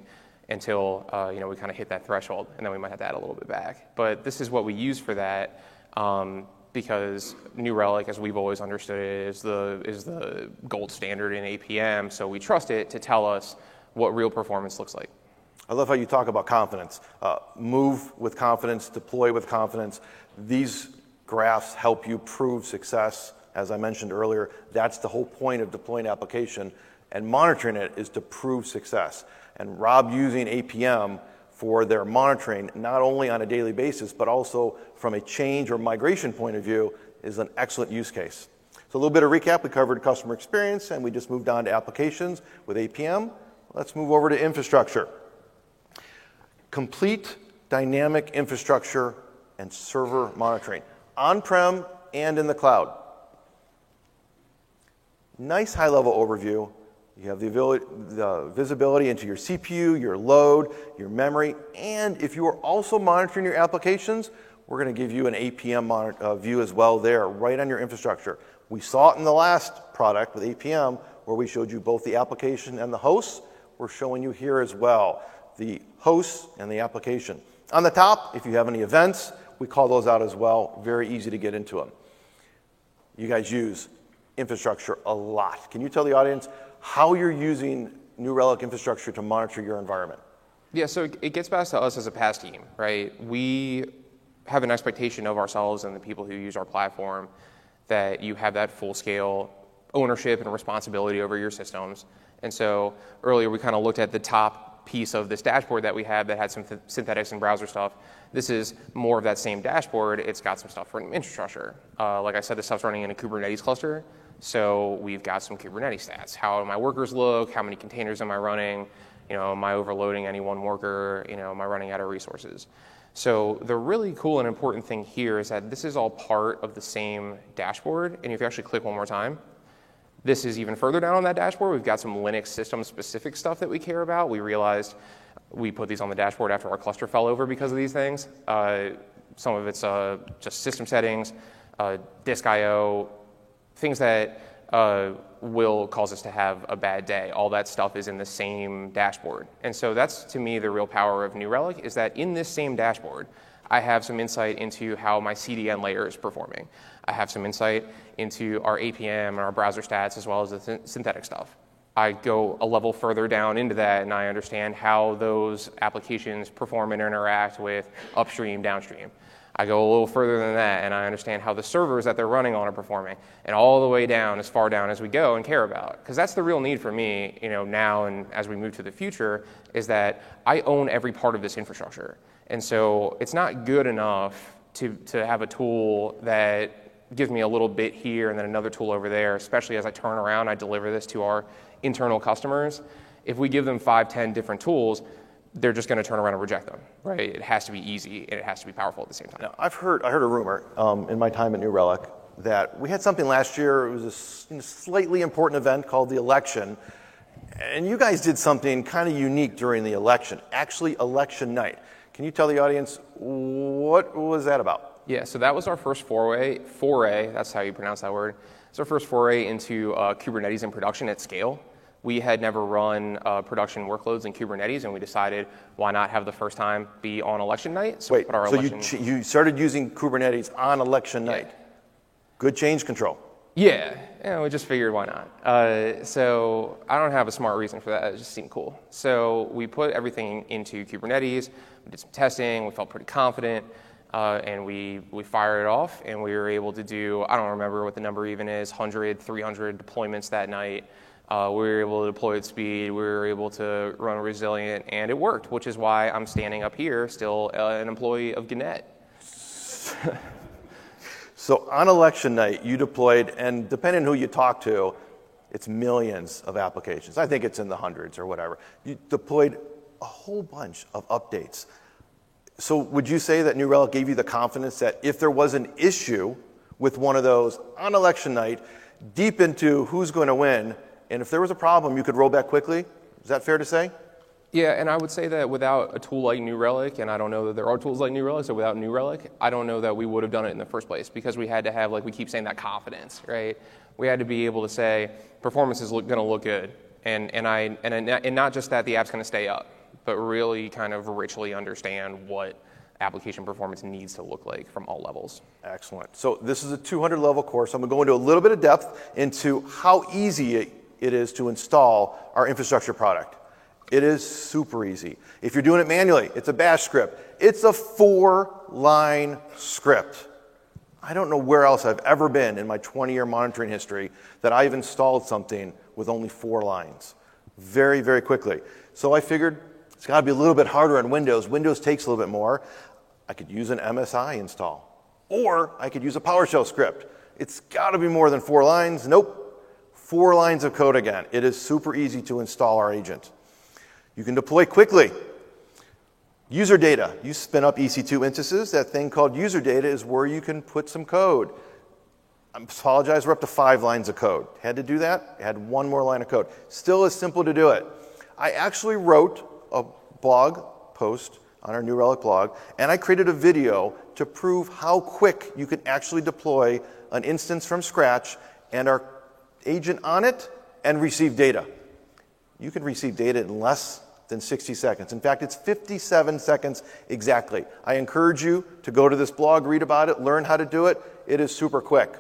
Speaker 2: until uh, you know we kind of hit that threshold, and then we might have to add a little bit back. But this is what we use for that. Um, because New Relic, as we've always understood it, is the, is the gold standard in APM. So we trust it to tell us what real performance looks like.
Speaker 1: I love how you talk about confidence. Uh, move with confidence, deploy with confidence. These graphs help you prove success. As I mentioned earlier, that's the whole point of deploying application and monitoring it is to prove success and Rob using APM for their monitoring, not only on a daily basis, but also from a change or migration point of view, is an excellent use case. So a little bit of recap, we covered customer experience and we just moved on to applications with APM. Let's move over to infrastructure. Complete dynamic infrastructure and server monitoring, on-prem and in the cloud. Nice high-level overview. You have the, ability, the visibility into your CPU, your load, your memory, and if you are also monitoring your applications, we're going to give you an APM monitor, uh, view as well there, right on your infrastructure. We saw it in the last product with APM, where we showed you both the application and the hosts. We're showing you here as well, the hosts and the application. On the top, if you have any events, we call those out as well. Very easy to get into them. You guys use infrastructure a lot. Can you tell the audience how you're using New Relic infrastructure to monitor your environment?
Speaker 2: Yeah, so it gets back to us as a PaaS team, right? We have an expectation of ourselves and the people who use our platform that you have that full scale ownership and responsibility over your systems. And so earlier we kind of looked at the top piece of this dashboard that we have that had some th- synthetics and browser stuff. This is more of that same dashboard. It's got some stuff for infrastructure. Uh, like I said, this stuff's running in a Kubernetes cluster. So we've got some Kubernetes stats. How do my workers look? How many containers am I running? You know, am I overloading any one worker? You know, am I running out of resources? So the really cool and important thing here is that this is all part of the same dashboard. And if you actually click one more time, this is even further down on that dashboard. We've got some Linux system specific stuff that we care about. We realized we put these on the dashboard after our cluster fell over because of these things. Uh, some of it's uh, just system settings, uh, disk I/O, things that uh, will cause us to have a bad day. All that stuff is in the same dashboard. And so that's to me the real power of New Relic is that in this same dashboard, I have some insight into how my CDN layer is performing. I have some insight into our APM and our browser stats as well as the th- synthetic stuff. I go a level further down into that and I understand how those applications perform and interact with upstream, downstream. I go a little further than that and I understand how the servers that they're running on are performing and all the way down as far down as we go and care about. Because that's the real need for me, you know, now and as we move to the future is that I own every part of this infrastructure. And so it's not good enough to, to have a tool that gives me a little bit here and then another tool over there, especially as I turn around, I deliver this to our internal customers. If we give them five, ten different tools, they're just going to turn around and reject them, right? It has to be easy and it has to be powerful at the same time.
Speaker 1: Now, I've heard, I heard a rumor um, in my time at New Relic that we had something last year. It was a slightly important event called the election. And you guys did something kind of unique during the election, actually, election night. Can you tell the audience what was that about?
Speaker 2: Yeah, so that was our first foray, foray, that's how you pronounce that word. It's our first foray into uh, Kubernetes in production at scale we had never run uh, production workloads in Kubernetes, and we decided why not have the first time be on election night?
Speaker 1: So Wait, so election... you, ch- you started using Kubernetes on election night? Yeah. Good change control.
Speaker 2: Yeah, yeah, we just figured why not. Uh, so I don't have a smart reason for that. It just seemed cool. So we put everything into Kubernetes. We did some testing. We felt pretty confident. Uh, and we, we fired it off, and we were able to do, I don't remember what the number even is, 100, 300 deployments that night. Uh, we were able to deploy at speed. We were able to run resilient, and it worked, which is why I'm standing up here, still uh, an employee of Gannett.
Speaker 1: so on election night, you deployed, and depending on who you talk to, it's millions of applications. I think it's in the hundreds or whatever. You deployed a whole bunch of updates. So would you say that New Relic gave you the confidence that if there was an issue with one of those on election night, deep into who's going to win, and if there was a problem, you could roll back quickly. Is that fair to say?
Speaker 2: Yeah, and I would say that without a tool like New Relic, and I don't know that there are tools like New Relic, so without New Relic, I don't know that we would have done it in the first place because we had to have, like we keep saying, that confidence, right? We had to be able to say, performance is going to look good. And, and, I, and, and not just that the app's going to stay up, but really kind of richly understand what application performance needs to look like from all levels.
Speaker 1: Excellent. So this is a 200 level course. I'm going to go into a little bit of depth into how easy it it is to install our infrastructure product. It is super easy. If you're doing it manually, it's a bash script. It's a four line script. I don't know where else I've ever been in my 20 year monitoring history that I've installed something with only four lines very, very quickly. So I figured it's got to be a little bit harder on Windows. Windows takes a little bit more. I could use an MSI install, or I could use a PowerShell script. It's got to be more than four lines. Nope. Four lines of code again. It is super easy to install our agent. You can deploy quickly. User data. You spin up EC2 instances. That thing called user data is where you can put some code. I apologize, we're up to five lines of code. Had to do that, had one more line of code. Still as simple to do it. I actually wrote a blog post on our New Relic blog, and I created a video to prove how quick you can actually deploy an instance from scratch and our agent on it and receive data. You can receive data in less than 60 seconds. In fact, it's 57 seconds exactly. I encourage you to go to this blog, read about it, learn how to do it. It is super quick.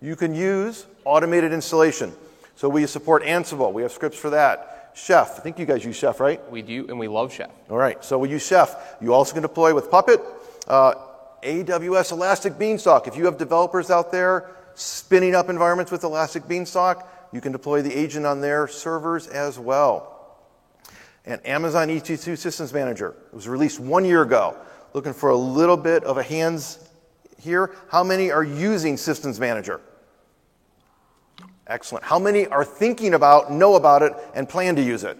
Speaker 1: You can use automated installation. So we support Ansible. We have scripts for that. Chef. I think you guys use Chef, right?
Speaker 2: We do, and we love Chef.
Speaker 1: All right. So we use Chef. You also can deploy with Puppet, uh, AWS Elastic Beanstalk. If you have developers out there spinning up environments with Elastic Beanstalk, you can deploy the agent on their servers as well. And Amazon EC2 Systems Manager it was released one year ago. Looking for a little bit of a hands here. How many are using Systems Manager? Excellent. How many are thinking about, know about it, and plan to use it?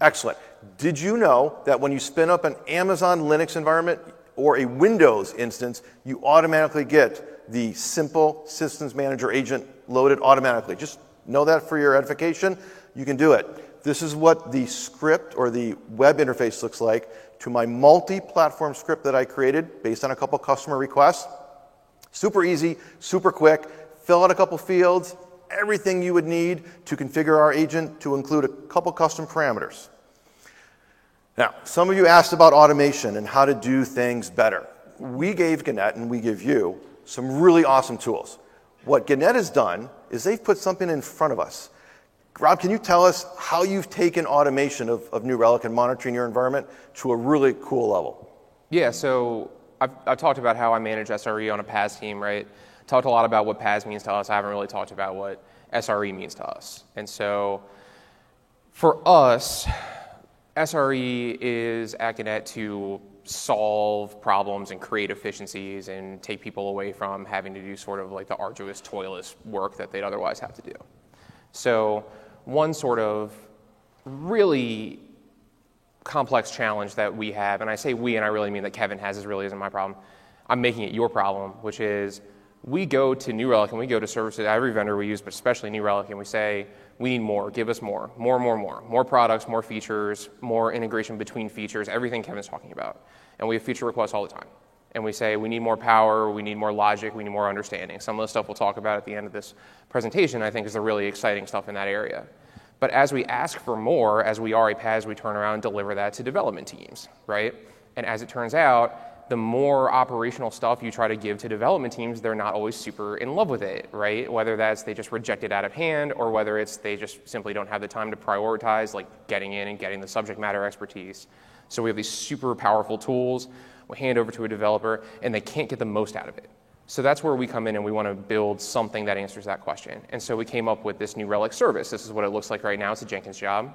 Speaker 1: Excellent. Did you know that when you spin up an Amazon Linux environment or a Windows instance, you automatically get the simple Systems Manager agent loaded automatically? Just know that for your edification. You can do it. This is what the script or the web interface looks like to my multi platform script that I created based on a couple customer requests. Super easy, super quick. Fill out a couple fields, everything you would need to configure our agent to include a couple custom parameters. Now, some of you asked about automation and how to do things better. We gave Gannett and we give you some really awesome tools. What Gannett has done is they've put something in front of us. Rob, can you tell us how you've taken automation of, of New Relic and monitoring your environment to a really cool level?
Speaker 2: Yeah, so I've, I've talked about how I manage SRE on a PaaS team, right? talked a lot about what PaaS means to us. I haven't really talked about what SRE means to us. And so for us, SRE is at Gannett to solve problems and create efficiencies and take people away from having to do sort of like the arduous, toilless work that they'd otherwise have to do. So, one sort of really complex challenge that we have, and I say we, and I really mean that Kevin has, this really isn't my problem. I'm making it your problem, which is we go to New Relic and we go to services, every vendor we use, but especially New Relic, and we say, we need more, give us more, more, more, more, more products, more features, more integration between features, everything Kevin's talking about. And we have feature requests all the time. And we say, we need more power, we need more logic, we need more understanding. Some of the stuff we'll talk about at the end of this presentation, I think, is the really exciting stuff in that area. But as we ask for more, as we are a PaaS, we turn around and deliver that to development teams, right? And as it turns out, the more operational stuff you try to give to development teams, they're not always super in love with it, right? Whether that's they just reject it out of hand or whether it's they just simply don't have the time to prioritize like getting in and getting the subject matter expertise. So we have these super powerful tools, we hand over to a developer, and they can't get the most out of it. So that's where we come in and we want to build something that answers that question. And so we came up with this New Relic service. This is what it looks like right now. It's a Jenkins job.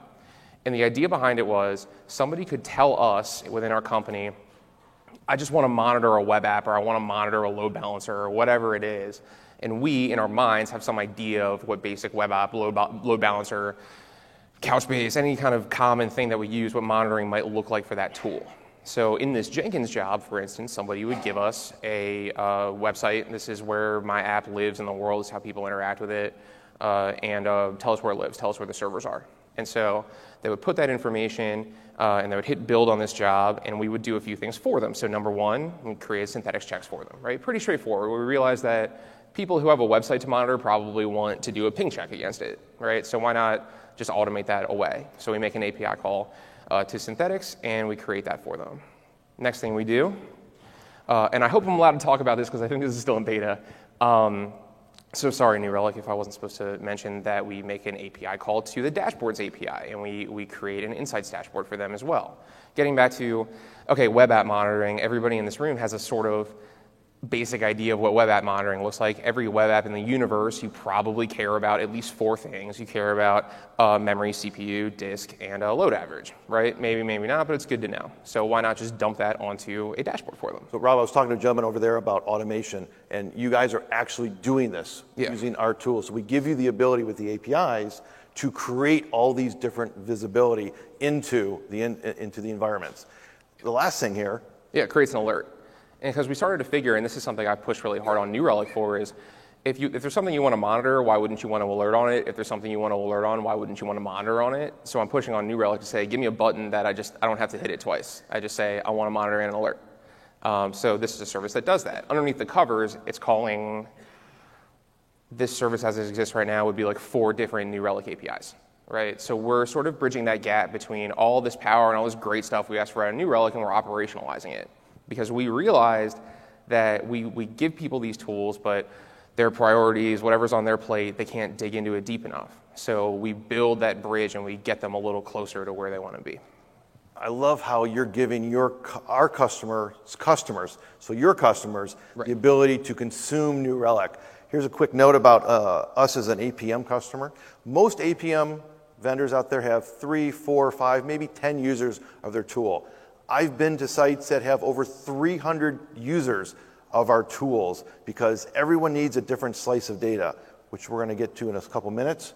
Speaker 2: And the idea behind it was somebody could tell us within our company, I just want to monitor a web app or I want to monitor a load balancer or whatever it is. And we, in our minds, have some idea of what basic web app, load, load balancer, Couchbase, any kind of common thing that we use, what monitoring might look like for that tool. So in this Jenkins job, for instance, somebody would give us a uh, website. This is where my app lives in the world. This is how people interact with it. Uh, and uh, tell us where it lives. Tell us where the servers are. And so they would put that information uh, and they would hit build on this job, and we would do a few things for them. So, number one, we create synthetics checks for them, right? Pretty straightforward. We realized that people who have a website to monitor probably want to do a ping check against it, right? So, why not just automate that away? So, we make an API call uh, to synthetics and we create that for them. Next thing we do, uh, and I hope I'm allowed to talk about this because I think this is still in beta. Um, so sorry, New Relic, if I wasn't supposed to mention that we make an API call to the dashboards API, and we, we create an insights dashboard for them as well. Getting back to, okay, web app monitoring, everybody in this room has a sort of basic idea of what web app monitoring looks like. Every web app in the universe, you probably care about at least four things. You care about uh, memory, CPU, disk, and uh, load average, right? Maybe, maybe not, but it's good to know. So why not just dump that onto a dashboard for them?
Speaker 1: So, Rob, I was talking to a gentleman over there about automation, and you guys are actually doing this
Speaker 2: Yeah.
Speaker 1: using our tools. So, we give you the ability with the APIs to create all these different visibility into the, in, into the environments. The last thing here
Speaker 2: Yeah, it creates an alert. And because we started to figure, and this is something I pushed really hard on New Relic for, is if, you, if there's something you want to monitor, why wouldn't you want to alert on it? If there's something you want to alert on, why wouldn't you want to monitor on it? So I'm pushing on New Relic to say, give me a button that I just I don't have to hit it twice. I just say I want to monitor and alert. Um, so this is a service that does that. Underneath the covers, it's calling this service as it exists right now would be like four different New Relic APIs, right? So we're sort of bridging that gap between all this power and all this great stuff we asked for out of New Relic and we're operationalizing it because we realized that we, we give people these tools, but their priorities, whatever's on their plate, they can't dig into it deep enough. So we build that bridge and we get them a little closer to where they want to be.
Speaker 1: I love how you're giving your our customers customers, so your customers, the ability to consume New Relic. Here's a quick note about uh, us as an APM customer. Most APM vendors out there have three, four, five, maybe 10 users of their tool. I've been to sites that have over 300 users of our tools because everyone needs a different slice of data, which we're going to get to in a couple minutes.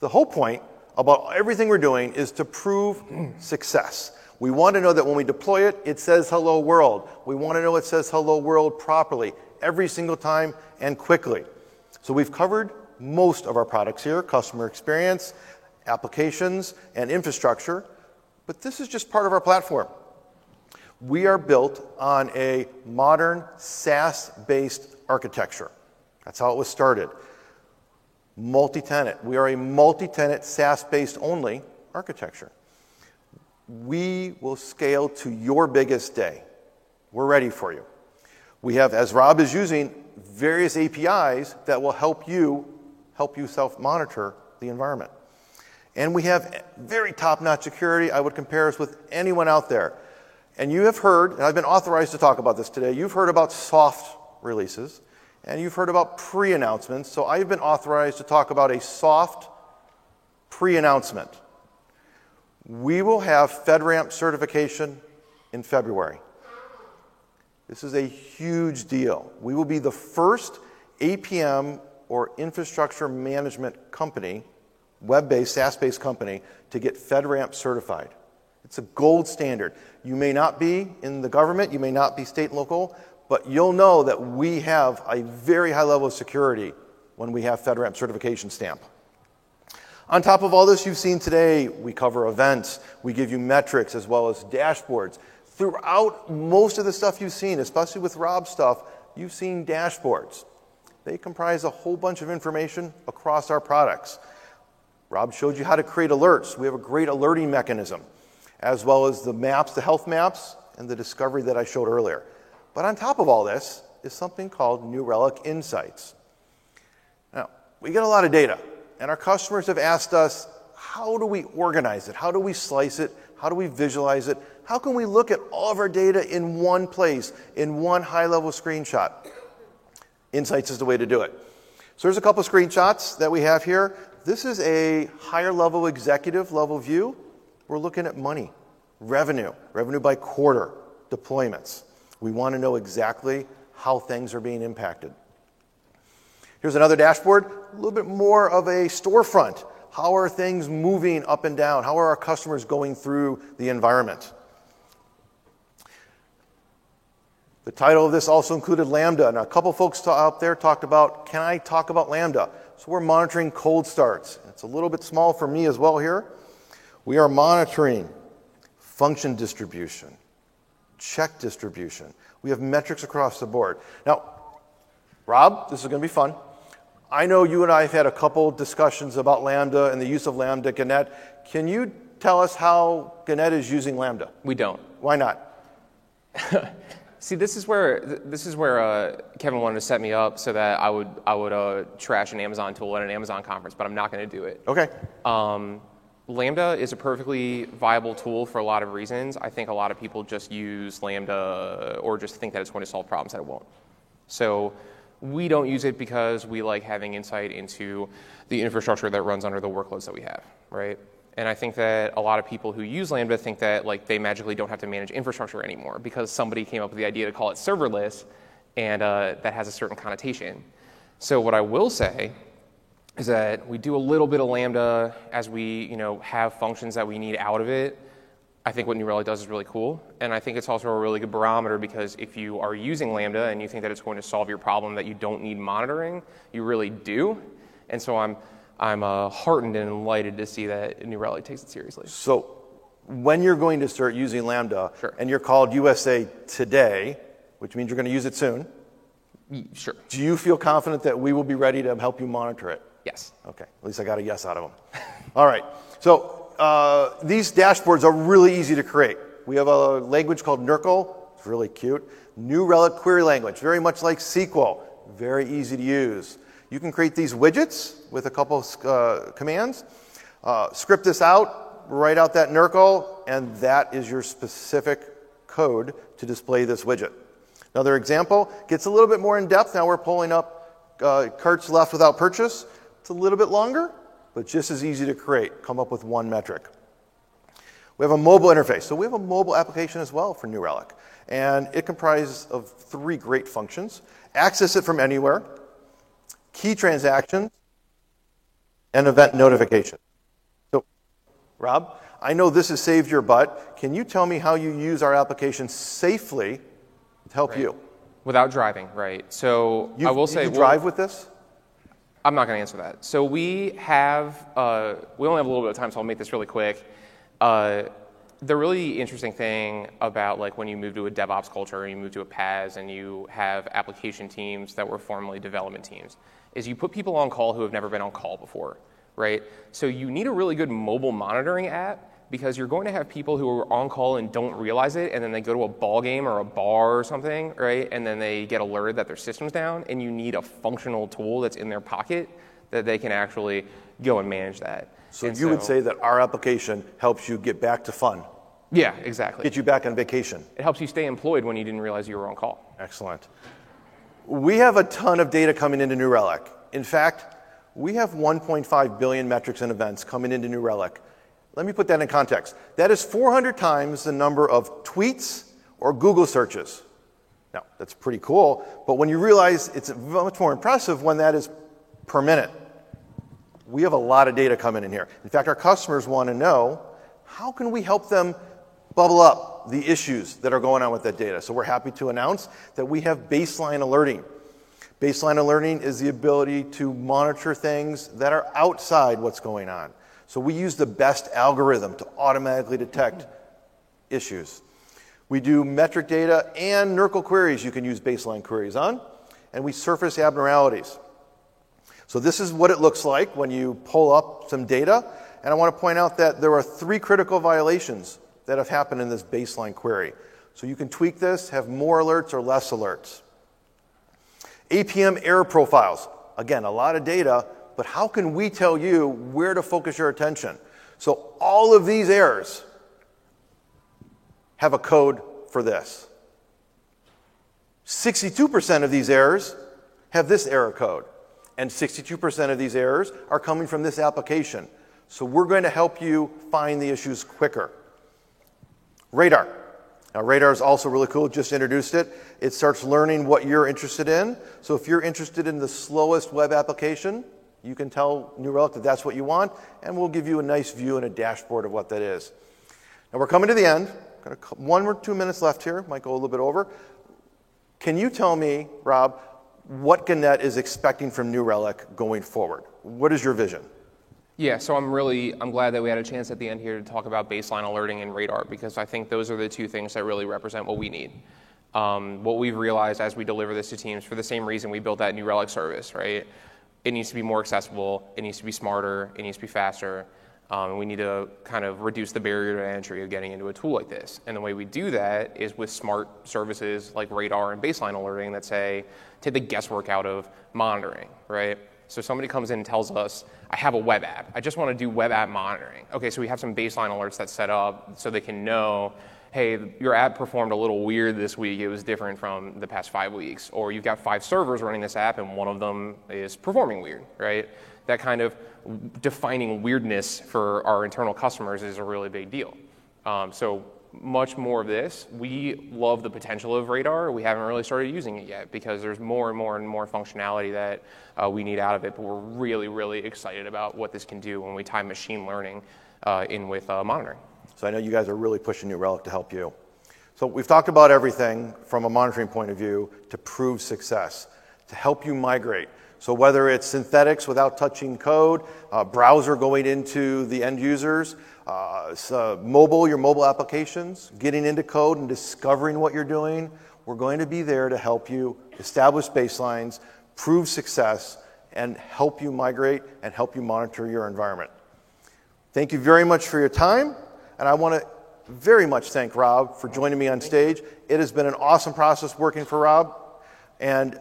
Speaker 1: The whole point about everything we're doing is to prove success. We want to know that when we deploy it, it says hello world. We want to know it says hello world properly every single time and quickly. So we've covered most of our products here customer experience, applications, and infrastructure. But this is just part of our platform. We are built on a modern SaaS based architecture. That's how it was started. Multi tenant. We are a multi tenant, SaaS based only architecture. We will scale to your biggest day. We're ready for you. We have, as Rob is using, various APIs that will help you help you self monitor the environment. And we have very top notch security. I would compare us with anyone out there. And you have heard, and I've been authorized to talk about this today, you've heard about soft releases and you've heard about pre announcements. So I've been authorized to talk about a soft pre announcement. We will have FedRAMP certification in February. This is a huge deal. We will be the first APM or infrastructure management company, web based, SaaS based company, to get FedRAMP certified. It's a gold standard. You may not be in the government, you may not be state and local, but you'll know that we have a very high level of security when we have FedRAMP certification stamp. On top of all this you've seen today, we cover events, we give you metrics as well as dashboards. Throughout most of the stuff you've seen, especially with Rob's stuff, you've seen dashboards. They comprise a whole bunch of information across our products. Rob showed you how to create alerts. We have a great alerting mechanism, as well as the maps, the health maps, and the discovery that I showed earlier. But on top of all this is something called New Relic Insights. Now, we get a lot of data, and our customers have asked us how do we organize it? How do we slice it? How do we visualize it? How can we look at all of our data in one place, in one high level screenshot? Insights is the way to do it. So there's a couple screenshots that we have here. This is a higher level executive level view. We're looking at money, revenue, revenue by quarter, deployments. We want to know exactly how things are being impacted. Here's another dashboard, a little bit more of a storefront. How are things moving up and down? How are our customers going through the environment? The title of this also included Lambda, Now, a couple folks out there talked about, can I talk about Lambda? So we're monitoring cold starts. It's a little bit small for me as well here. We are monitoring function distribution, check distribution. We have metrics across the board. Now, Rob, this is going to be fun. I know you and I have had a couple discussions about Lambda and the use of Lambda Gannett. Can you tell us how Gannett is using Lambda?
Speaker 2: We don't.
Speaker 1: Why not?
Speaker 2: See, this is where this is where uh, Kevin wanted to set me up so that I would I would uh, trash an Amazon tool at an Amazon conference, but I'm not going to do it.
Speaker 1: Okay.
Speaker 2: Um, Lambda is a perfectly viable tool for a lot of reasons. I think a lot of people just use Lambda or just think that it's going to solve problems that it won't. So we don't use it because we like having insight into the infrastructure that runs under the workloads that we have, right? And I think that a lot of people who use Lambda think that like they magically don't have to manage infrastructure anymore because somebody came up with the idea to call it serverless, and uh, that has a certain connotation. So what I will say is that we do a little bit of Lambda as we you know have functions that we need out of it. I think what New Relic does is really cool, and I think it's also a really good barometer because if you are using Lambda and you think that it's going to solve your problem that you don't need monitoring, you really do. And so I'm I'm uh, heartened and delighted to see that New Relic takes it seriously.
Speaker 1: So when you're going to start using Lambda
Speaker 2: Sure.
Speaker 1: and you're called USA today, which means you're going to use it soon,
Speaker 2: Sure.
Speaker 1: do you feel confident that we will be ready to help you monitor it?
Speaker 2: Yes.
Speaker 1: Okay, at least I got a yes out of them. All right, so uh, these dashboards are really easy to create. We have a language called NRQL, it's really cute. New Relic query language, very much like SQL, very easy to use. You can create these widgets with a couple uh, commands, uh, script this out, write out that NRQL, and that is your specific code to display this widget. Another example gets a little bit more in depth. Now we're pulling up uh, carts left without purchase. It's a little bit longer, but just as easy to create. Come up with one metric. We have a mobile interface. So we have a mobile application as well for New Relic. And it comprises of three great functions. Access it from anywhere, key transactions, and event notification. So, Rob, I know this has saved your butt. Can you tell me how you use our application safely to help you?
Speaker 2: Without driving, right? So
Speaker 1: You,
Speaker 2: I will say, we'll-
Speaker 1: drive with this?
Speaker 2: I'm not going to answer that. So we have, uh, we only have a little bit of time, so I'll make this really quick. Uh, the really interesting thing about like when you move to a DevOps culture and you move to a PaaS and you have application teams that were formerly development teams is you put people on call who have never been on call before, right? So you need a really good mobile monitoring app because you're going to have people who are on call and don't realize it and then they go to a ball game or a bar or something, right? And then they get alerted that their system's down and you need a functional tool that's in their pocket that they can actually go and manage that.
Speaker 1: So
Speaker 2: And
Speaker 1: you would say that our application helps you get back to fun,
Speaker 2: Yeah, exactly.
Speaker 1: get you back on vacation.
Speaker 2: It helps you stay employed when you didn't realize you were on call.
Speaker 1: Excellent. We have a ton of data coming into New Relic. In fact, we have 1.5 billion metrics and events coming into New Relic. Let me put that in context. That is 400 times the number of tweets or Google searches. Now, that's pretty cool, but when you realize it's much more impressive when that is per minute. We have a lot of data coming in here. In fact, our customers want to know how can we help them bubble up the issues that are going on with that data. So we're happy to announce that we have baseline alerting. Baseline alerting is the ability to monitor things that are outside what's going on. So we use the best algorithm to automatically detect issues. We do metric data and NRQL queries you can use baseline queries on, and we surface abnormalities. So this is what it looks like when you pull up some data. And I want to point out that there are three critical violations that have happened in this baseline query. So you can tweak this, have more alerts or less alerts. APM error profiles. Again, a lot of data, but how can we tell you where to focus your attention? So all of these errors have a code for this. 62% of these errors have this error code, and 62% of these errors are coming from this application. So we're going to help you find the issues quicker. Radar. Now, Radar is also really cool. Just introduced it. It starts learning what you're interested in. So if you're interested in the slowest web application, you can tell New Relic that that's what you want, and we'll give you a nice view and a dashboard of what that is. Now we're coming to the end. Got one or two minutes left here. Might go a little bit over. Can you tell me, Rob, what Gannett is expecting from New Relic going forward? What is your vision?
Speaker 2: Yeah, so I'm really I'm glad that we had a chance at the end here to talk about baseline alerting and radar because I think those are the two things that really represent what we need. Um, what we've realized as we deliver this to teams for the same reason we built that New Relic service, right? It needs to be more accessible. It needs to be smarter. It needs to be faster. Um, and we need to kind of reduce the barrier to entry of getting into a tool like this. And the way we do that is with smart services like radar and baseline alerting that say, take the guesswork out of monitoring, right? So somebody comes in and tells us, I have a web app. I just want to do web app monitoring. Okay, so we have some baseline alerts that set up so they can know, hey, your app performed a little weird this week. It was different from the past five weeks. Or you've got five servers running this app and one of them is performing weird, right? That kind of defining weirdness for our internal customers is a really big deal. Um, so much more of this. We love the potential of Radar. We haven't really started using it yet because there's more and more and more functionality that uh, we need out of it. But we're really, really excited about what this can do when we tie machine learning uh, in with uh, monitoring.
Speaker 1: So I know you guys are really pushing New Relic to help you. So we've talked about everything from a monitoring point of view to prove success, to help you migrate. So whether it's synthetics without touching code, browser going into the end users, uh, so mobile, your mobile applications, getting into code and discovering what you're doing, we're going to be there to help you establish baselines, prove success, and help you migrate and help you monitor your environment. Thank you very much for your time. And I want to very much thank Rob for joining me on stage. It has been an awesome process working for Rob, and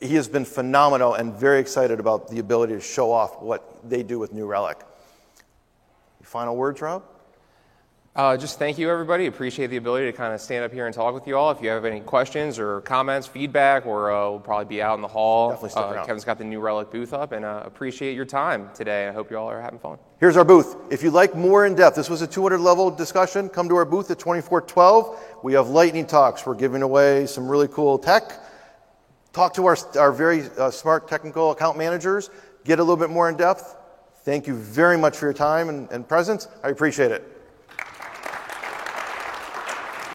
Speaker 1: he has been phenomenal and very excited about the ability to show off what they do with New Relic. Final words, Rob?
Speaker 2: Uh, just thank you, everybody. Appreciate the ability to kind of stand up here and talk with you all. If you have any questions or comments, feedback, or uh, we'll probably be out in the hall.
Speaker 1: Definitely stick
Speaker 2: uh,
Speaker 1: around.
Speaker 2: Kevin's got the New Relic booth up, and uh, appreciate your time today. I hope you all are having fun.
Speaker 1: Here's our booth. If you'd like more in depth, this was a 200 level discussion. Come to our booth at 2412. We have lightning talks. We're giving away some really cool tech. Talk to our, our very uh, smart technical account managers. Get a little bit more in depth. Thank you very much for your time and, and presence. I appreciate it.